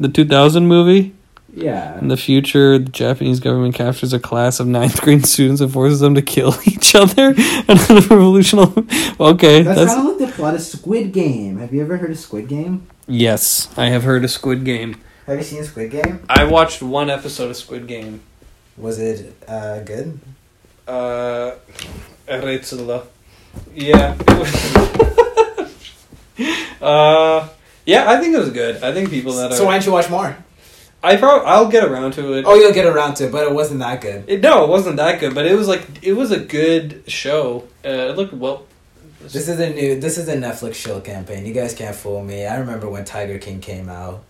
The 2000 movie? yeah. In the future, the Japanese government captures a class of ninth grade students and forces them to kill each other. Another revolutionary. Okay, That's, that's. kind of like the plot of Squid Game. Have you ever heard of Squid Game? Yes, I have heard of Squid Game. Have you seen Squid Game? I watched one episode of Squid Game. Was it uh, good? Uh, Rätsel. Yeah. uh, yeah, I think it was good. I think people that are. So why don't you watch more? I probably I'll get around to it. Oh, you'll get around to it, but it wasn't that good. It, no, it wasn't that good, but it was like it was a good show. Uh, it looked well. This is a new. This is a Netflix shill campaign. You guys can't fool me. I remember when Tiger King came out.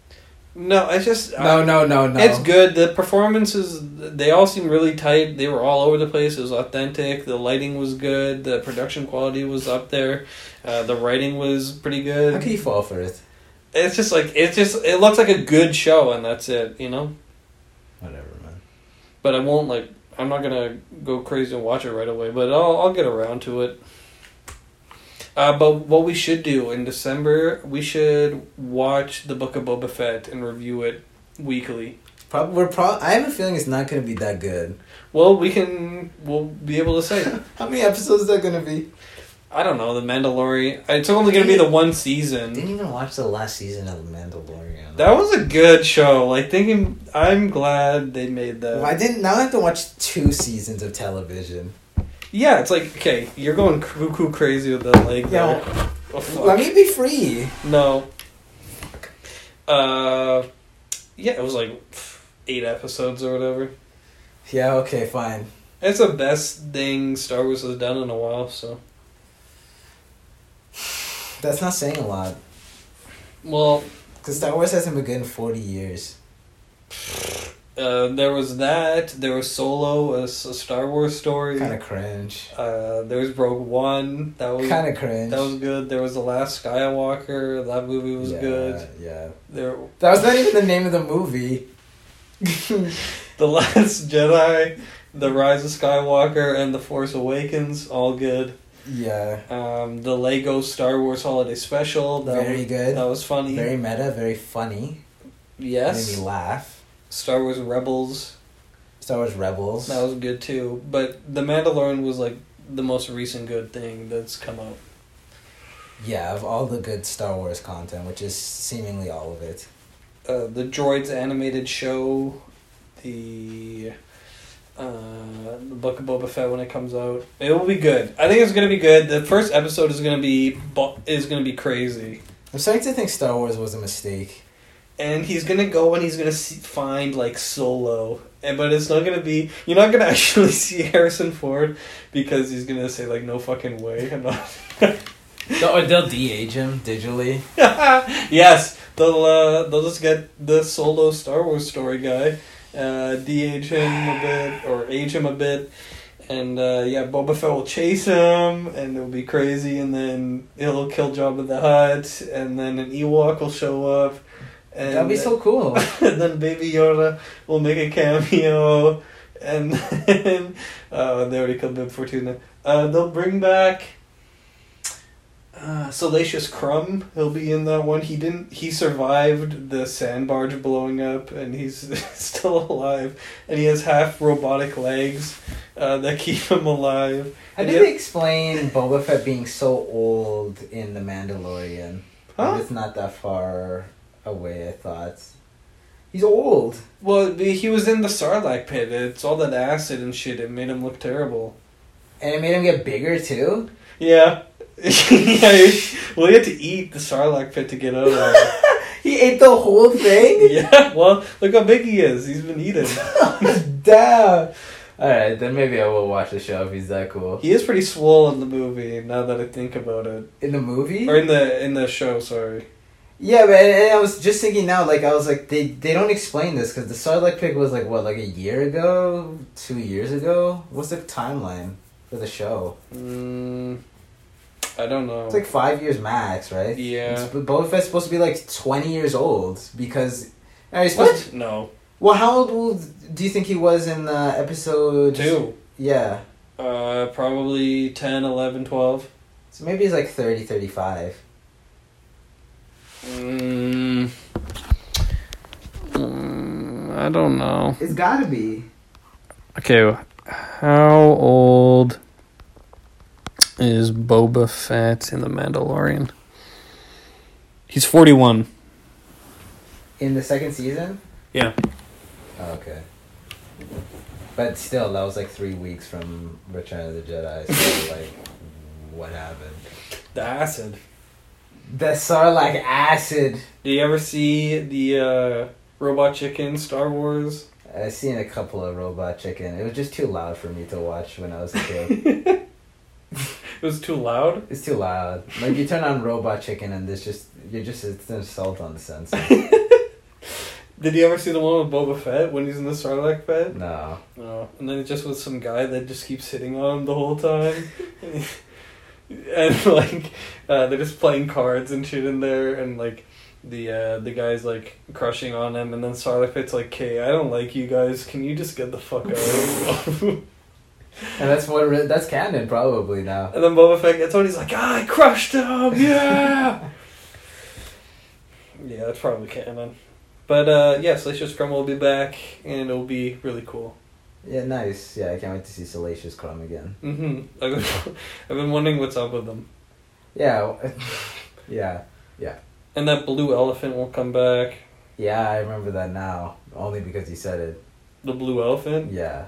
No, it's just No, no, no, no. It's good. The performances they all seem really tight. They were all over the place. It was authentic. The lighting was good. The production quality was up there. Uh, the writing was pretty good. How can you fall for it? It's just like it's just it looks like a good show, and that's it. You know. Whatever, man. but I won't like. I'm not gonna go crazy and watch it right away, but I'll I'll get around to it. Uh, but what we should do in December, we should watch the Book of Boba Fett and review it weekly. Probably we're pro- I have a feeling it's not gonna be that good. Well, we can. We'll be able to say. How many episodes is that gonna be? I don't know the Mandalorian. It's only gonna be the one season. Didn't even watch the last season of The Mandalorian. That was a good show. Like thinking, I'm glad they made that. Well, I didn't. Now I have to watch two seasons of television. Yeah, it's like okay, you're going cuckoo crazy with the leg. Yeah. Oh. Let me be free. No. Uh, yeah, it was like eight episodes or whatever. Yeah. Okay. Fine. It's the best thing Star Wars has done in a while. So, That's not saying a lot. well, Because Star Wars hasn't been good in forty years. uh, there was that. There was Solo, a Star Wars story. Kind of cringe. Uh, there was Rogue One. That was Kind of cringe. that was good. There was the Last Skywalker. That movie was yeah, good. Yeah. There, That was not even the name of the movie. the Last Jedi, the Rise of Skywalker, and the Force Awakens. All good. Yeah. Um, the Lego Star Wars Holiday Special. That Very was, good. That was funny. Very meta. Very funny. yes. Made me laugh. Star Wars Rebels. Star Wars Rebels. That was good too. But The Mandalorian was like the most recent good thing that's come out. Yeah, of all the good Star Wars content, which is seemingly all of it. Uh, the Droids animated show, the uh, the Book of Boba Fett when it comes out. It will be good. I think it's gonna be good. The first episode is gonna be bu- is gonna be crazy. I'm starting to think Star Wars was a mistake. and he's gonna go and he's gonna see, find like Solo, and but it's not gonna be. You're not gonna actually see Harrison Ford because he's gonna say like, "No fucking way, I'm not." or they'll de-age him digitally. yes, they'll uh, they'll just get the Solo Star Wars story guy, uh, de-age him a bit or age him a bit. And uh, yeah, Boba Fett will chase him, and it'll be crazy. And then it'll kill Jabba the Hutt, and then an Ewok will show up. And That'd be so cool. and then Baby Yoda will make a cameo, and then uh, they already killed Bib Fortuna. Uh, they'll bring back uh, Salacious Crumb. He'll be in that one. He didn't. He survived the sand barge blowing up, and he's still alive. And he has half robotic legs uh, that keep him alive. How And did they explain Boba Fett being so old in The Mandalorian? Huh? It's not that far away, I thought. He's old. Well, he was in the Sarlacc pit. It's all that acid and shit. It made him look terrible. And it made him get bigger too? Yeah. yeah, well, he had to eat the Sarlacc pit to get out of there. He ate the whole thing? yeah, well, look how big he is. He's been eating. Damn. Alright, then maybe I will watch the show if he's that cool. He is pretty swole in the movie. Now that I think about it, In the movie? or in the in the show. Sorry. Yeah, but and I was just thinking now, like I was like, they they don't explain this because the Sarlacc pit was like what, like a year ago, two years ago. What's the timeline for the show? Mm, I don't know. It's like five years max, right? Yeah. It's, but Boba Fett's supposed to be like twenty years old because. Are you supposed what? No. well, how old do you think he was in uh, episode Two. Yeah, Uh, probably 10, 11, 12. so maybe he's like 30, 35. Mm, mm, I don't know. It's gotta be. Okay, how old is Boba Fett in The Mandalorian? He's 41. In the second season? Yeah. Oh, okay. But still, that was like three weeks from Return of the Jedi. So, like, what happened? The acid. The Sarlacc acid. Do you ever see the uh, Robot Chicken Star Wars? I've seen a couple of Robot Chicken. It was just too loud for me to watch when I was a kid. It was too loud. it's too loud. Like you turn on Robot Chicken and there's just you're just it's an assault on the sense. Did you ever see the one with Boba Fett when he's in the Sarlacc pit? No. No. And then it just was some guy that just keeps hitting on him the whole time. and like, uh, they're just playing cards and shit in there, and like, the uh, the guy's like crushing on him, and then Sarlacc Pit's like, "Okay, I don't like you guys. Can you just get the fuck out?" And And that's what re- that's canon probably now. And then Boba Fett gets on. He's like, "I crushed him, yeah." yeah, that's probably canon. But uh, yeah, Salacious Crumb will be back, and it'll be really cool. Yeah, nice. Yeah, I can't wait to see Salacious Crumb again. hmm I've been, I've been wondering what's up with them. Yeah, yeah, Yeah. And that blue elephant will come back. yeah. I remember that now, only because you said it. The blue elephant. Yeah,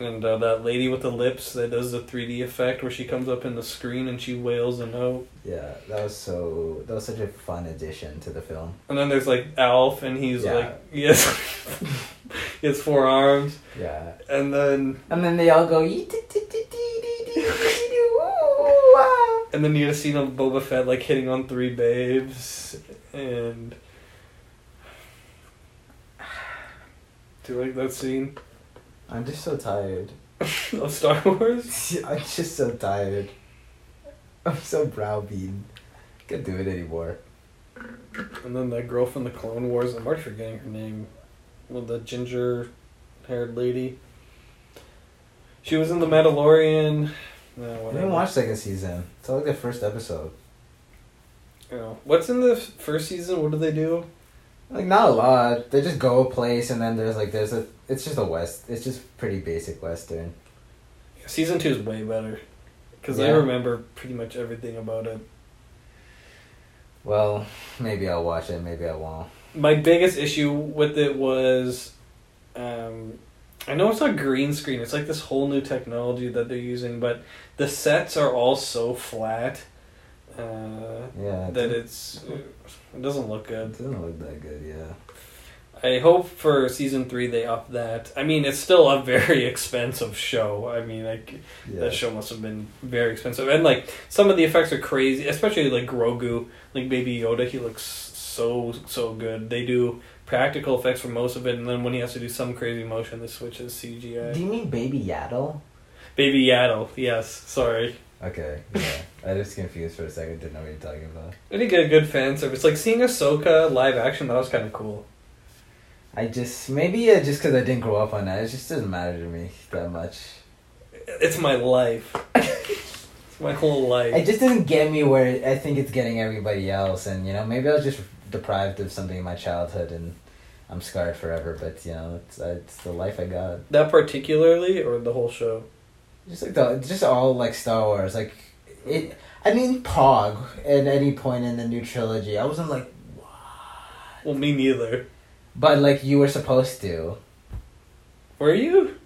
And uh, that lady with the lips that does the 3D effect where she comes up in the screen and she wails a note. yeah. That was so. That was such a fun addition to the film. And then there's like Alf and he's Yeah. like, yes, he has four arms. Yeah, And then and then they all go. And then you get a scene of Boba Fett like hitting on three babes and. Do you like that scene I'm just so tired. of Star Wars? I'm just so tired. I'm so browbeaten. Can't do it anymore. And then that girl from the Clone Wars, I'm already forgetting her name. With the ginger haired lady. She was in The Mandalorian. No, I didn't watch second season. It's like the first episode. You know, what's in the f- first season? What do they do? Like not a lot. They just go a place and then there's like there's a. It's just a west. It's just pretty basic western. Season two is way better. Because I remember pretty much everything about it. Well, maybe I'll watch it. Maybe I won't. My biggest issue with it was. Um, I know it's not green screen, it's like this whole new technology that they're using, but the sets are all so flat. Uh, Yeah. that it's it doesn't look It good. doesn't look that good. Yeah. I hope for season three they up that. I mean, it's still a very expensive show. I mean, like Yeah. that show must have been very expensive, and like some of the effects are crazy, especially like Grogu, like Baby Yoda. He looks so so good. They do practical effects for most of it, and then when he has to do some crazy motion, they switch to CGI. Do you mean Baby Yaddle? Baby Yaddle, yes. Sorry. Okay. Yeah. I was confused for a second. Didn't know what you're talking about. I did get a good fan service. Like seeing Ahsoka live action, that was kind of cool. I just maybe uh, just because I didn't grow up on that, it just doesn't matter to me that much. It's my life. it's my whole life. It just doesn't get me where I think it's getting everybody else, and you know maybe I was just deprived of something in my childhood, and I'm scarred forever. But you know it's uh, it's the life I got. That particularly, or the whole show? Just like the just all like Star Wars, like it. I mean Pog at any point in the new trilogy, I wasn't like, what? Well, me neither. but like you were supposed to. Were you?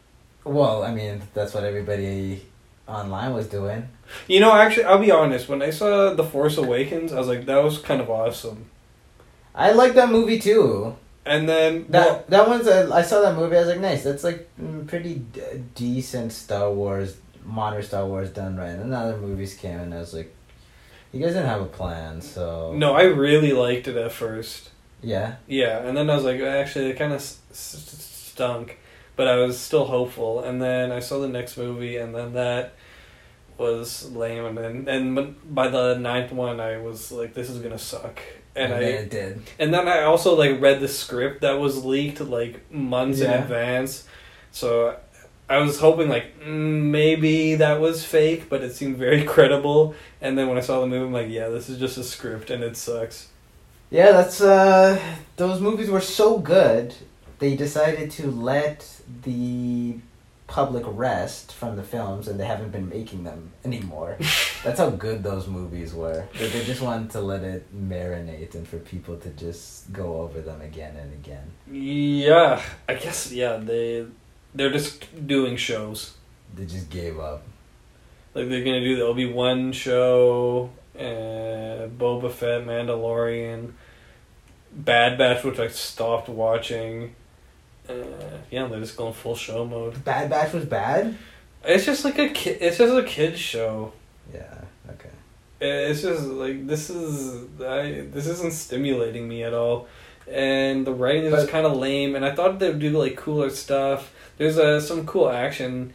Well, I mean that's what everybody online was doing. You know, actually, I'll be honest. When I saw The Force Awakens, I was like, that was kind of awesome. I like that movie too. And then That well, that one's a, I saw that movie. I was like, nice. That's like mm, pretty d- decent Star Wars, modern Star Wars done right. And then other movies came, and I was like, you guys didn't have a plan, so no, I really liked it at first. yeah. Yeah, and then I was like, actually, it kind of s- s- stunk, but I was still hopeful. And then I saw the next movie, and then that was lame. And then and by the ninth one, I was like, this is gonna suck. And, I it did. And then I also like read the script that was leaked like months in advance. So I was hoping like mm, maybe that was fake, but it seemed very credible. And then when I saw the movie, I'm like, yeah, this is just a script and it sucks. Yeah, that's uh, those movies were so good. They decided to let the public rest from the films, and they haven't been making them anymore. that's how good those movies were. They, they just wanted to let it marinate, and for people to just go over them again and again. Yeah, I guess yeah they they're just doing shows. They just gave up. Like they're gonna do the Obi Wan show, uh, Boba Fett, Mandalorian, Bad Batch, which I stopped watching. Uh, yeah, they're just going full show mode. Bad Batch was bad. It's just like a kid. It's just a kids show. Yeah. Okay. It's just like this is I this isn't stimulating me at all, and the writing is kind of lame. And I thought they'd do like cooler stuff. There's uh, some cool action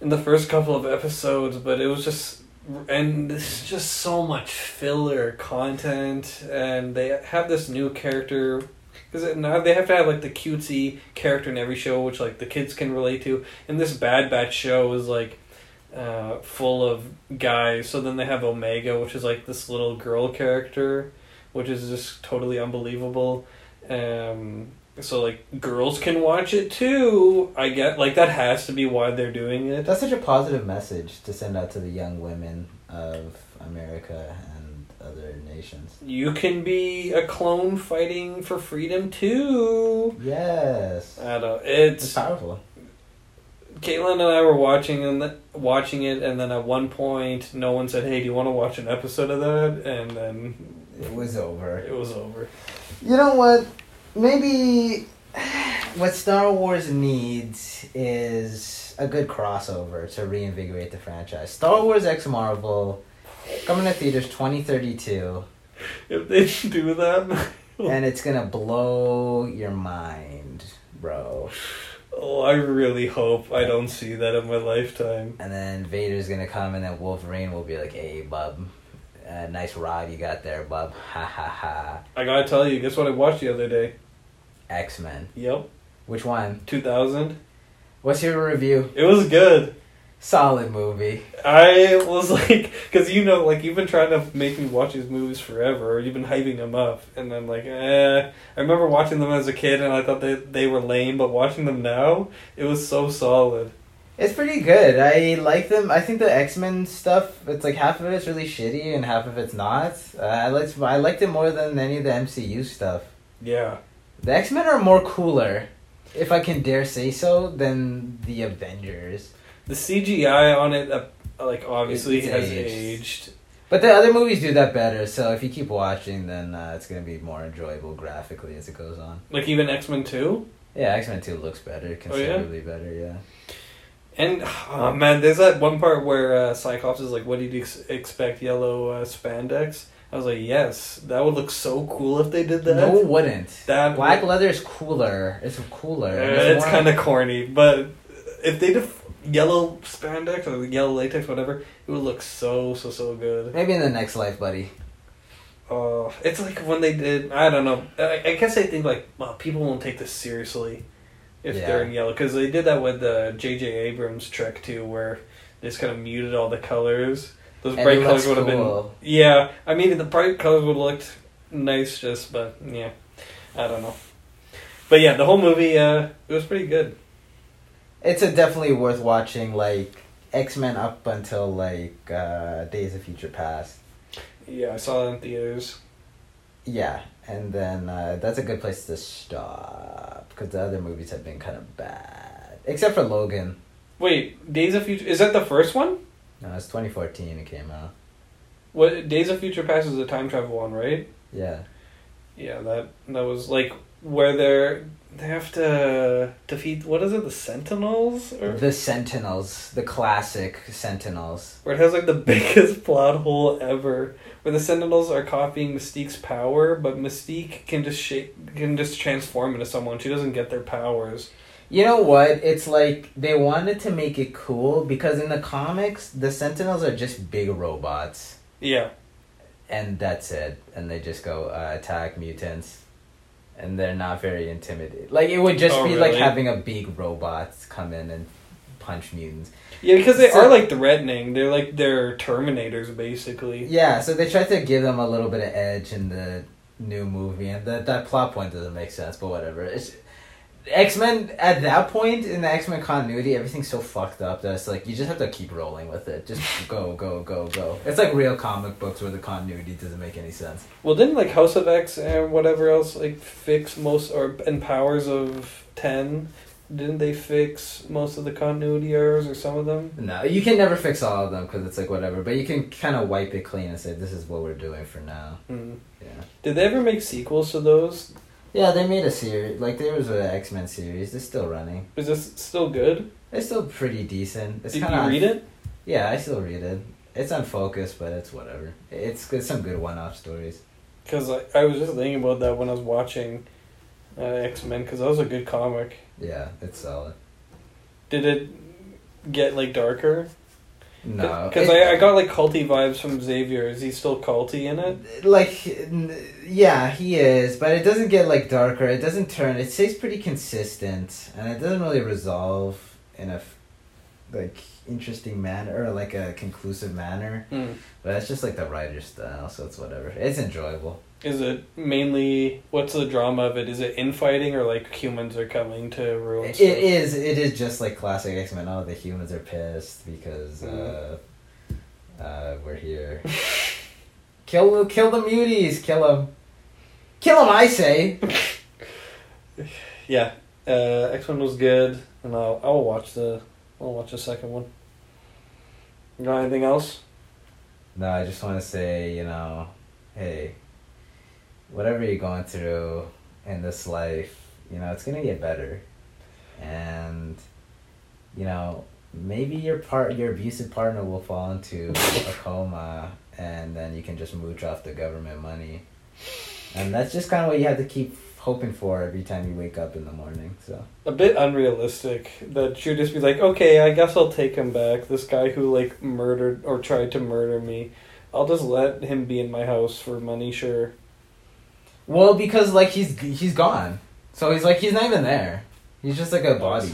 in the first couple of episodes, but it was just and this is just so much filler content, and they have this new character because now they have to have like the cutesy character in every show, which like the kids can relate to. And this Bad Batch show is like uh, full of guys. So then they have Omega, which is like this little girl character, which is just totally unbelievable. Um, so like girls can watch it too. I get like that has to be why they're doing it. That's such a positive message to send out to the young women of America and other nations. You can be a clone fighting for freedom too. Yes. I don't. It's It's powerful. Caitlin and I were watching and watching it, and then at one point, no one said, "Hey, do you want to watch an episode of that?" And then It was over. it was over. You know what? Maybe what Star Wars needs is a good crossover to reinvigorate the franchise. Star Wars X Marvel coming to theaters 2032 If they do that, and it's going to blow your mind, bro. oh, I really hope I don't see that in my lifetime. And then Vader's going to come and then Wolverine will be like, "Hey, bub. Uh, nice rod you got there, bub. Ha ha ha." I gotta tell you, guess what I watched the other day? X-Men. Yep, Which one? two thousand. What's your review? It was good. Solid movie. I was like, because you know, like you've been trying to make me watch these movies forever, or you've been hyping them up, and I'm like, eh. I remember watching them as a kid, and I thought they they were lame, but watching them now, it was so solid. It's pretty good. I like them. I think the X Men stuff. It's like half of it's really shitty and half of it's not. Uh, I liked. I liked it more than any of the MCU stuff. Yeah, The X Men are more cooler, if I can dare say so, than the Avengers. the CGI on it, uh, like obviously It's has aged. aged. But the other movies do that better. So if you keep watching, then uh, it's gonna be more enjoyable graphically as it goes on. Like even X Men Two, Yeah, X Men Two looks better, considerably better. Yeah. And oh man, there's that one part where uh, Cyclops is like, "What did you ex- expect? Yellow uh, spandex." I was like, "Yes, that would look so cool if they did that." No, it wouldn't. That Black leather is cooler. It's cooler. Uh, and it's kind of corny, but if they did yellow spandex or yellow latex, whatever, it would look so so so good. maybe in the next life, buddy. Uh, it's like when they did. I don't know. I, I guess I think like well, people won't take this seriously if Yeah. they're in yellow because they did that with the J.J. Abrams trick too, where they just kind of muted all the colors. Those And bright colors would have been. Yeah, I mean the bright colors would have looked nice, just but yeah, I don't know. But yeah, the whole movie, uh, it was pretty good. It's a definitely worth watching. Like X Men up until like uh, Days of Future Past. Yeah, I saw it in theaters. Yeah, and then uh, that's a good place to stop because the other movies have been kind of bad, except for Logan. Wait, Days of Future is that the first one? No, it's twenty fourteen. It came out. What Days of Future Past is the time travel one, right? Yeah, Yeah, that that was like where they're they have to defeat what is it, the Sentinels or the Sentinels, the classic Sentinels. where it has like the biggest plot hole ever. Where the Sentinels are copying Mystique's power, but Mystique can just shape can just transform into someone. She doesn't get their powers. You know what? It's like they wanted to make it cool because in the comics, the Sentinels are just big robots. Yeah. and that's it. And they just go uh, attack mutants, and they're not very intimidating. Like it would just Oh, be like having a big robot come in and punch mutants. Yeah, because they So- are like threatening. They're like they're Terminators basically. Yeah, so they tried to give them a little bit of edge in the new movie, and that that plot point doesn't make sense. But whatever. It's X Men at that point in the X Men continuity, everything's so fucked up that it's like you just have to keep rolling with it. Just go, go, go, go. It's like real comic books where the continuity doesn't make any sense. Well, didn't like House of X and whatever else like fix most or and Powers of Ten? Didn't they fix most of the continuity errors or some of them? No, you can never fix all of them because it's like whatever. But you can kind of wipe it clean and say this is what we're doing for now. Hmm. Yeah. Did they ever make sequels to those? Yeah, they made a series. Like there was an X Men series. They're still running. Is this still good? It's still pretty decent. It's Did kinda you read it? Yeah, I still read it. It's unfocused, but it's whatever. It's, it's some good one-off stories. Because I, I was just thinking about that when I was watching uh, X Men because that was a good comic. Yeah, it's solid. Did it get like darker? No, Because I, I got like culty vibes from Xavier. Is he still culty in it? like n- yeah he is but it doesn't get like darker it doesn't turn it stays pretty consistent and it doesn't really resolve in a f- like interesting manner or like a conclusive manner Hmm. but it's just like the writer's style so it's whatever it's enjoyable Is it mainly what's the drama of it? Is it infighting or like humans are coming to ruin stuff? it is it is just like classic x-men oh the humans are pissed because uh, uh we're here kill kill the muties kill them kill them i say Yeah, uh, X Men was good, and I'll I'll watch the I'll watch the second one. You got anything else? No, I just want to say, you know, hey, whatever you're going through in this life, you know, it's gonna get better, and you know, maybe your part, your abusive partner will fall into a coma, and then you can just mooch off the government money, and that's just kind of what you have to keep hoping for every time you wake up in the morning. So A bit unrealistic that you'd just be like, okay, I guess I'll take him back. This guy who like murdered or tried to murder me, I'll just let him be in my house for money, sure. Well, because like he's he's gone, so he's like he's not even there. He's just like a body.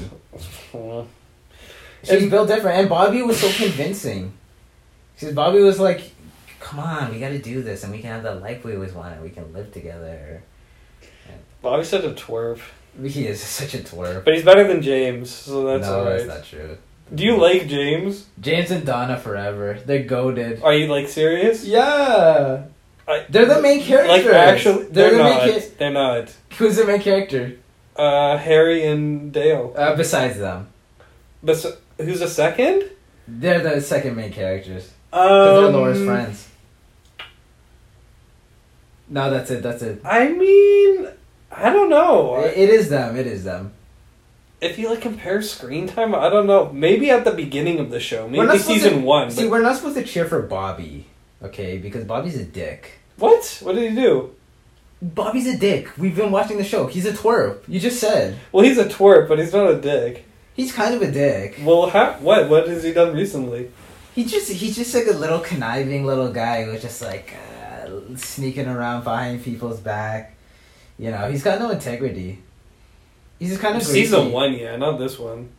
She's And- built different, and Bobby was so convincing. Because Bobby was like, "Come on, we got to do this, and we can have the life we always wanted. We can live together." Bobby's such a twerp, He is such a twerp. but he's better than James, so that's no, alright. that's not true. Do you like James? James and Donna forever? They're goaded. Are you like serious? Yeah, I, they're the main characters. Like actually, they're, they're, the not. main. Ca- they're not. who's the main character? Uh, Harry and Dale. Uh, besides them, But who's the second? they're the second main characters. Um, Because they're Laura's friends. No, that's it. That's it. I mean, I don't know. It- it is them. It is them. if you like compare screen time, I don't know. Maybe at the beginning of the show, maybe season to- one. See, but- we're not supposed to cheer for Bobby, okay? Because Bobby's a dick. what? What did he do? Bobby's a dick. We've been watching the show. He's a twerp. You just said. Well, he's a twerp, but he's not a dick. He's kind of a dick. Well, ha- what? What has he done recently? He just he's just like a little conniving little guy who's just like uh, sneaking around behind people's back. You know, he's got no integrity. He's just kind of Season one, yeah, not this one.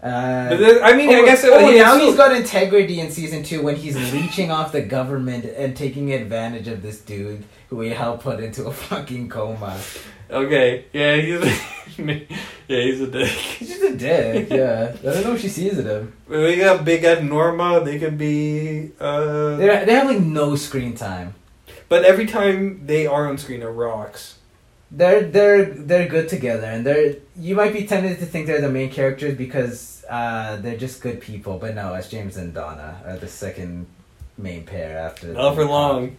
Uh, then, I mean, I oh, guess it, oh, he now he's got integrity in season two when he's leeching off the government and taking advantage of this dude who he helped put into a fucking coma. Okay, yeah, he's yeah, he's a dick. He's just a dick. Yeah, I don't know if she sees it him. We got Big Ed Norma. They can be. uh They they have like no screen time. But every time they are on screen, it rocks. They're they're they're good together, and they're you might be tempted to think they're the main characters because uh, they're just good people, but no, it's James and Donna are the second main pair after. Not for long.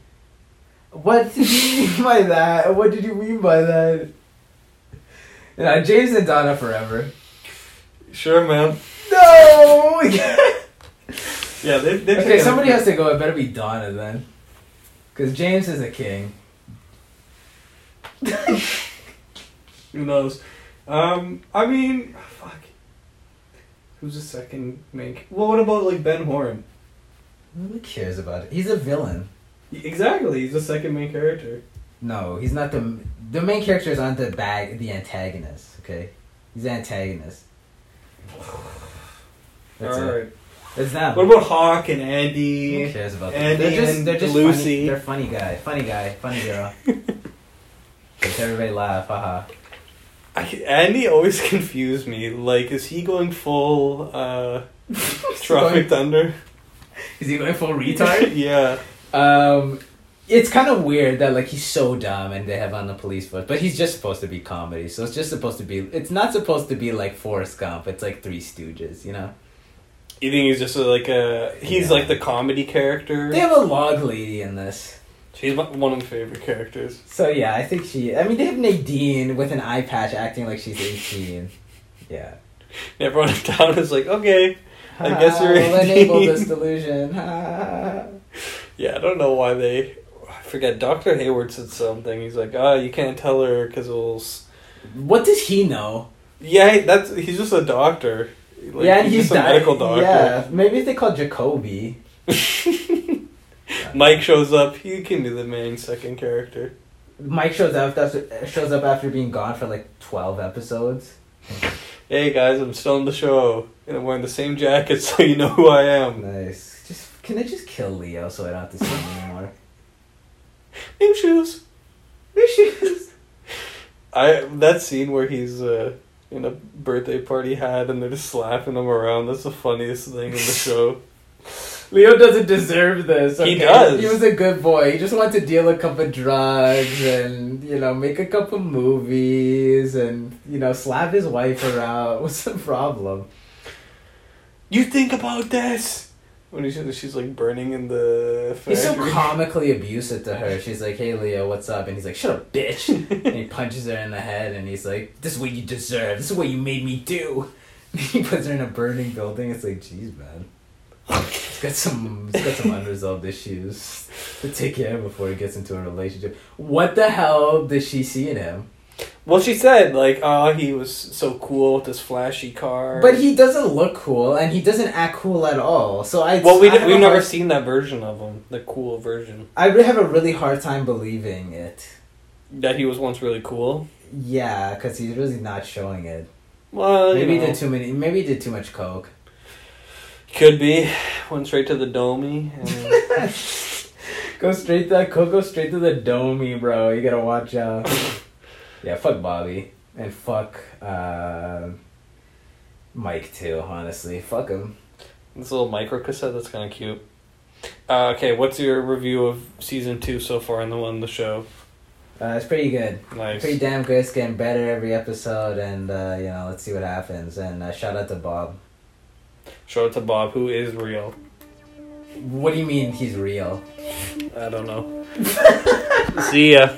What did you mean by that? What did you mean by that? No, James and Donna forever. Sure, man. No. Yeah, they. they okay, somebody has to go. It better be Donna then, because James is a king. Who knows? Um, I mean, fuck. Who's the second main? ca- Well, what about like Ben Horne? Who cares about it? He's a villain. Exactly, he's the second main character. No, he's not the the main character is on the bag the antagonist. Okay, he's the antagonist. That's All it. right. It's them. What about Hawk and Andy? Who cares about them? Andy They're just and they're just Lucy. Funny, they're funny guy, funny guy, funny girl. Makes everybody laugh. Haha. I, Andy always confused me. Like, is he going full uh, Tropic Thunder? Is he going full retard? yeah. Um, it's kind of weird that like he's so dumb and they have on the police force, but he's just supposed to be comedy. So it's just supposed to be. It's not supposed to be like Forrest Gump. It's like Three Stooges, you know. You think he's just like a he's Yeah. like the comedy character? They have a log lady in this. She's one of my favorite characters. So yeah, I think she. I mean, they have Nadine with an eye patch acting like she's eighteen. Yeah. Everyone in town is like, okay, I guess you're We'll enable this delusion. yeah. I don't know why they. I forget. Doctor Hayward said something. He's like, ah, you can't tell her because it'll. what does he know? Yeah, that's he's just a doctor. Like, yeah, he's just a dying. medical doctor. Yeah, maybe if they call Jacoby. Mike shows up. He can be the main second character. Mike shows up. That's shows up after being gone for like twelve episodes. Hey guys, I'm still in the show, and I'm wearing the same jacket, so you know who I am. Nice. Just can I just kill Leo so I don't have to see him anymore? New shoes. Issues. I that scene where he's uh, in a birthday party hat and they're just slapping him around. That's the funniest thing in the show. Leo doesn't deserve this. He does. He was a good boy. He just wanted to deal a couple drugs and you know make a couple movies and you know slap his wife around. What's the problem? You think about this when he's she's like burning in the He's so comically abusive to her. She's like, "Hey, Leo, what's up?" And he's like, "Shut up, bitch!" and he punches her in the head, and he's like, "This is what you deserve. This is what you made me do." he puts her in a burning building. It's like, jeez, man. Got some. He's got some unresolved issues to take care of before he gets into a relationship. What the hell did she see in him? Well, she said like, "Oh, he was so cool with this flashy car." But he doesn't look cool, and he doesn't act cool at all. So I. well, we I we've never hard- seen that version of him, the cool version. I have a really hard time believing it. That he was once really cool. Yeah, because he's really not showing it. Well, Maybe you he did too many. Maybe he did too much coke. Could be went straight to the domey. And Go straight to that. Go straight to the domey, bro. You gotta watch out. yeah, fuck Bobby and fuck uh, Mike too. Honestly, fuck him. this little micro cassette that's kind of cute. Uh, okay, what's your review of season two so far in the one the show? Uh, it's pretty good. Nice. Pretty damn good. It's getting better every episode, and uh, you know, let's see what happens. And uh, shout out to Bob. Shout out to Bob, who is real. What do you mean he's real? I don't know. See ya.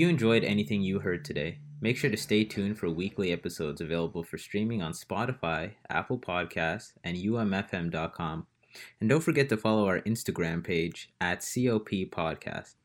You enjoyed anything you heard today, make sure to stay tuned for weekly episodes available for streaming on Spotify, Apple Podcasts, and umfm.com. And don't forget to follow our Instagram page at COP Podcast.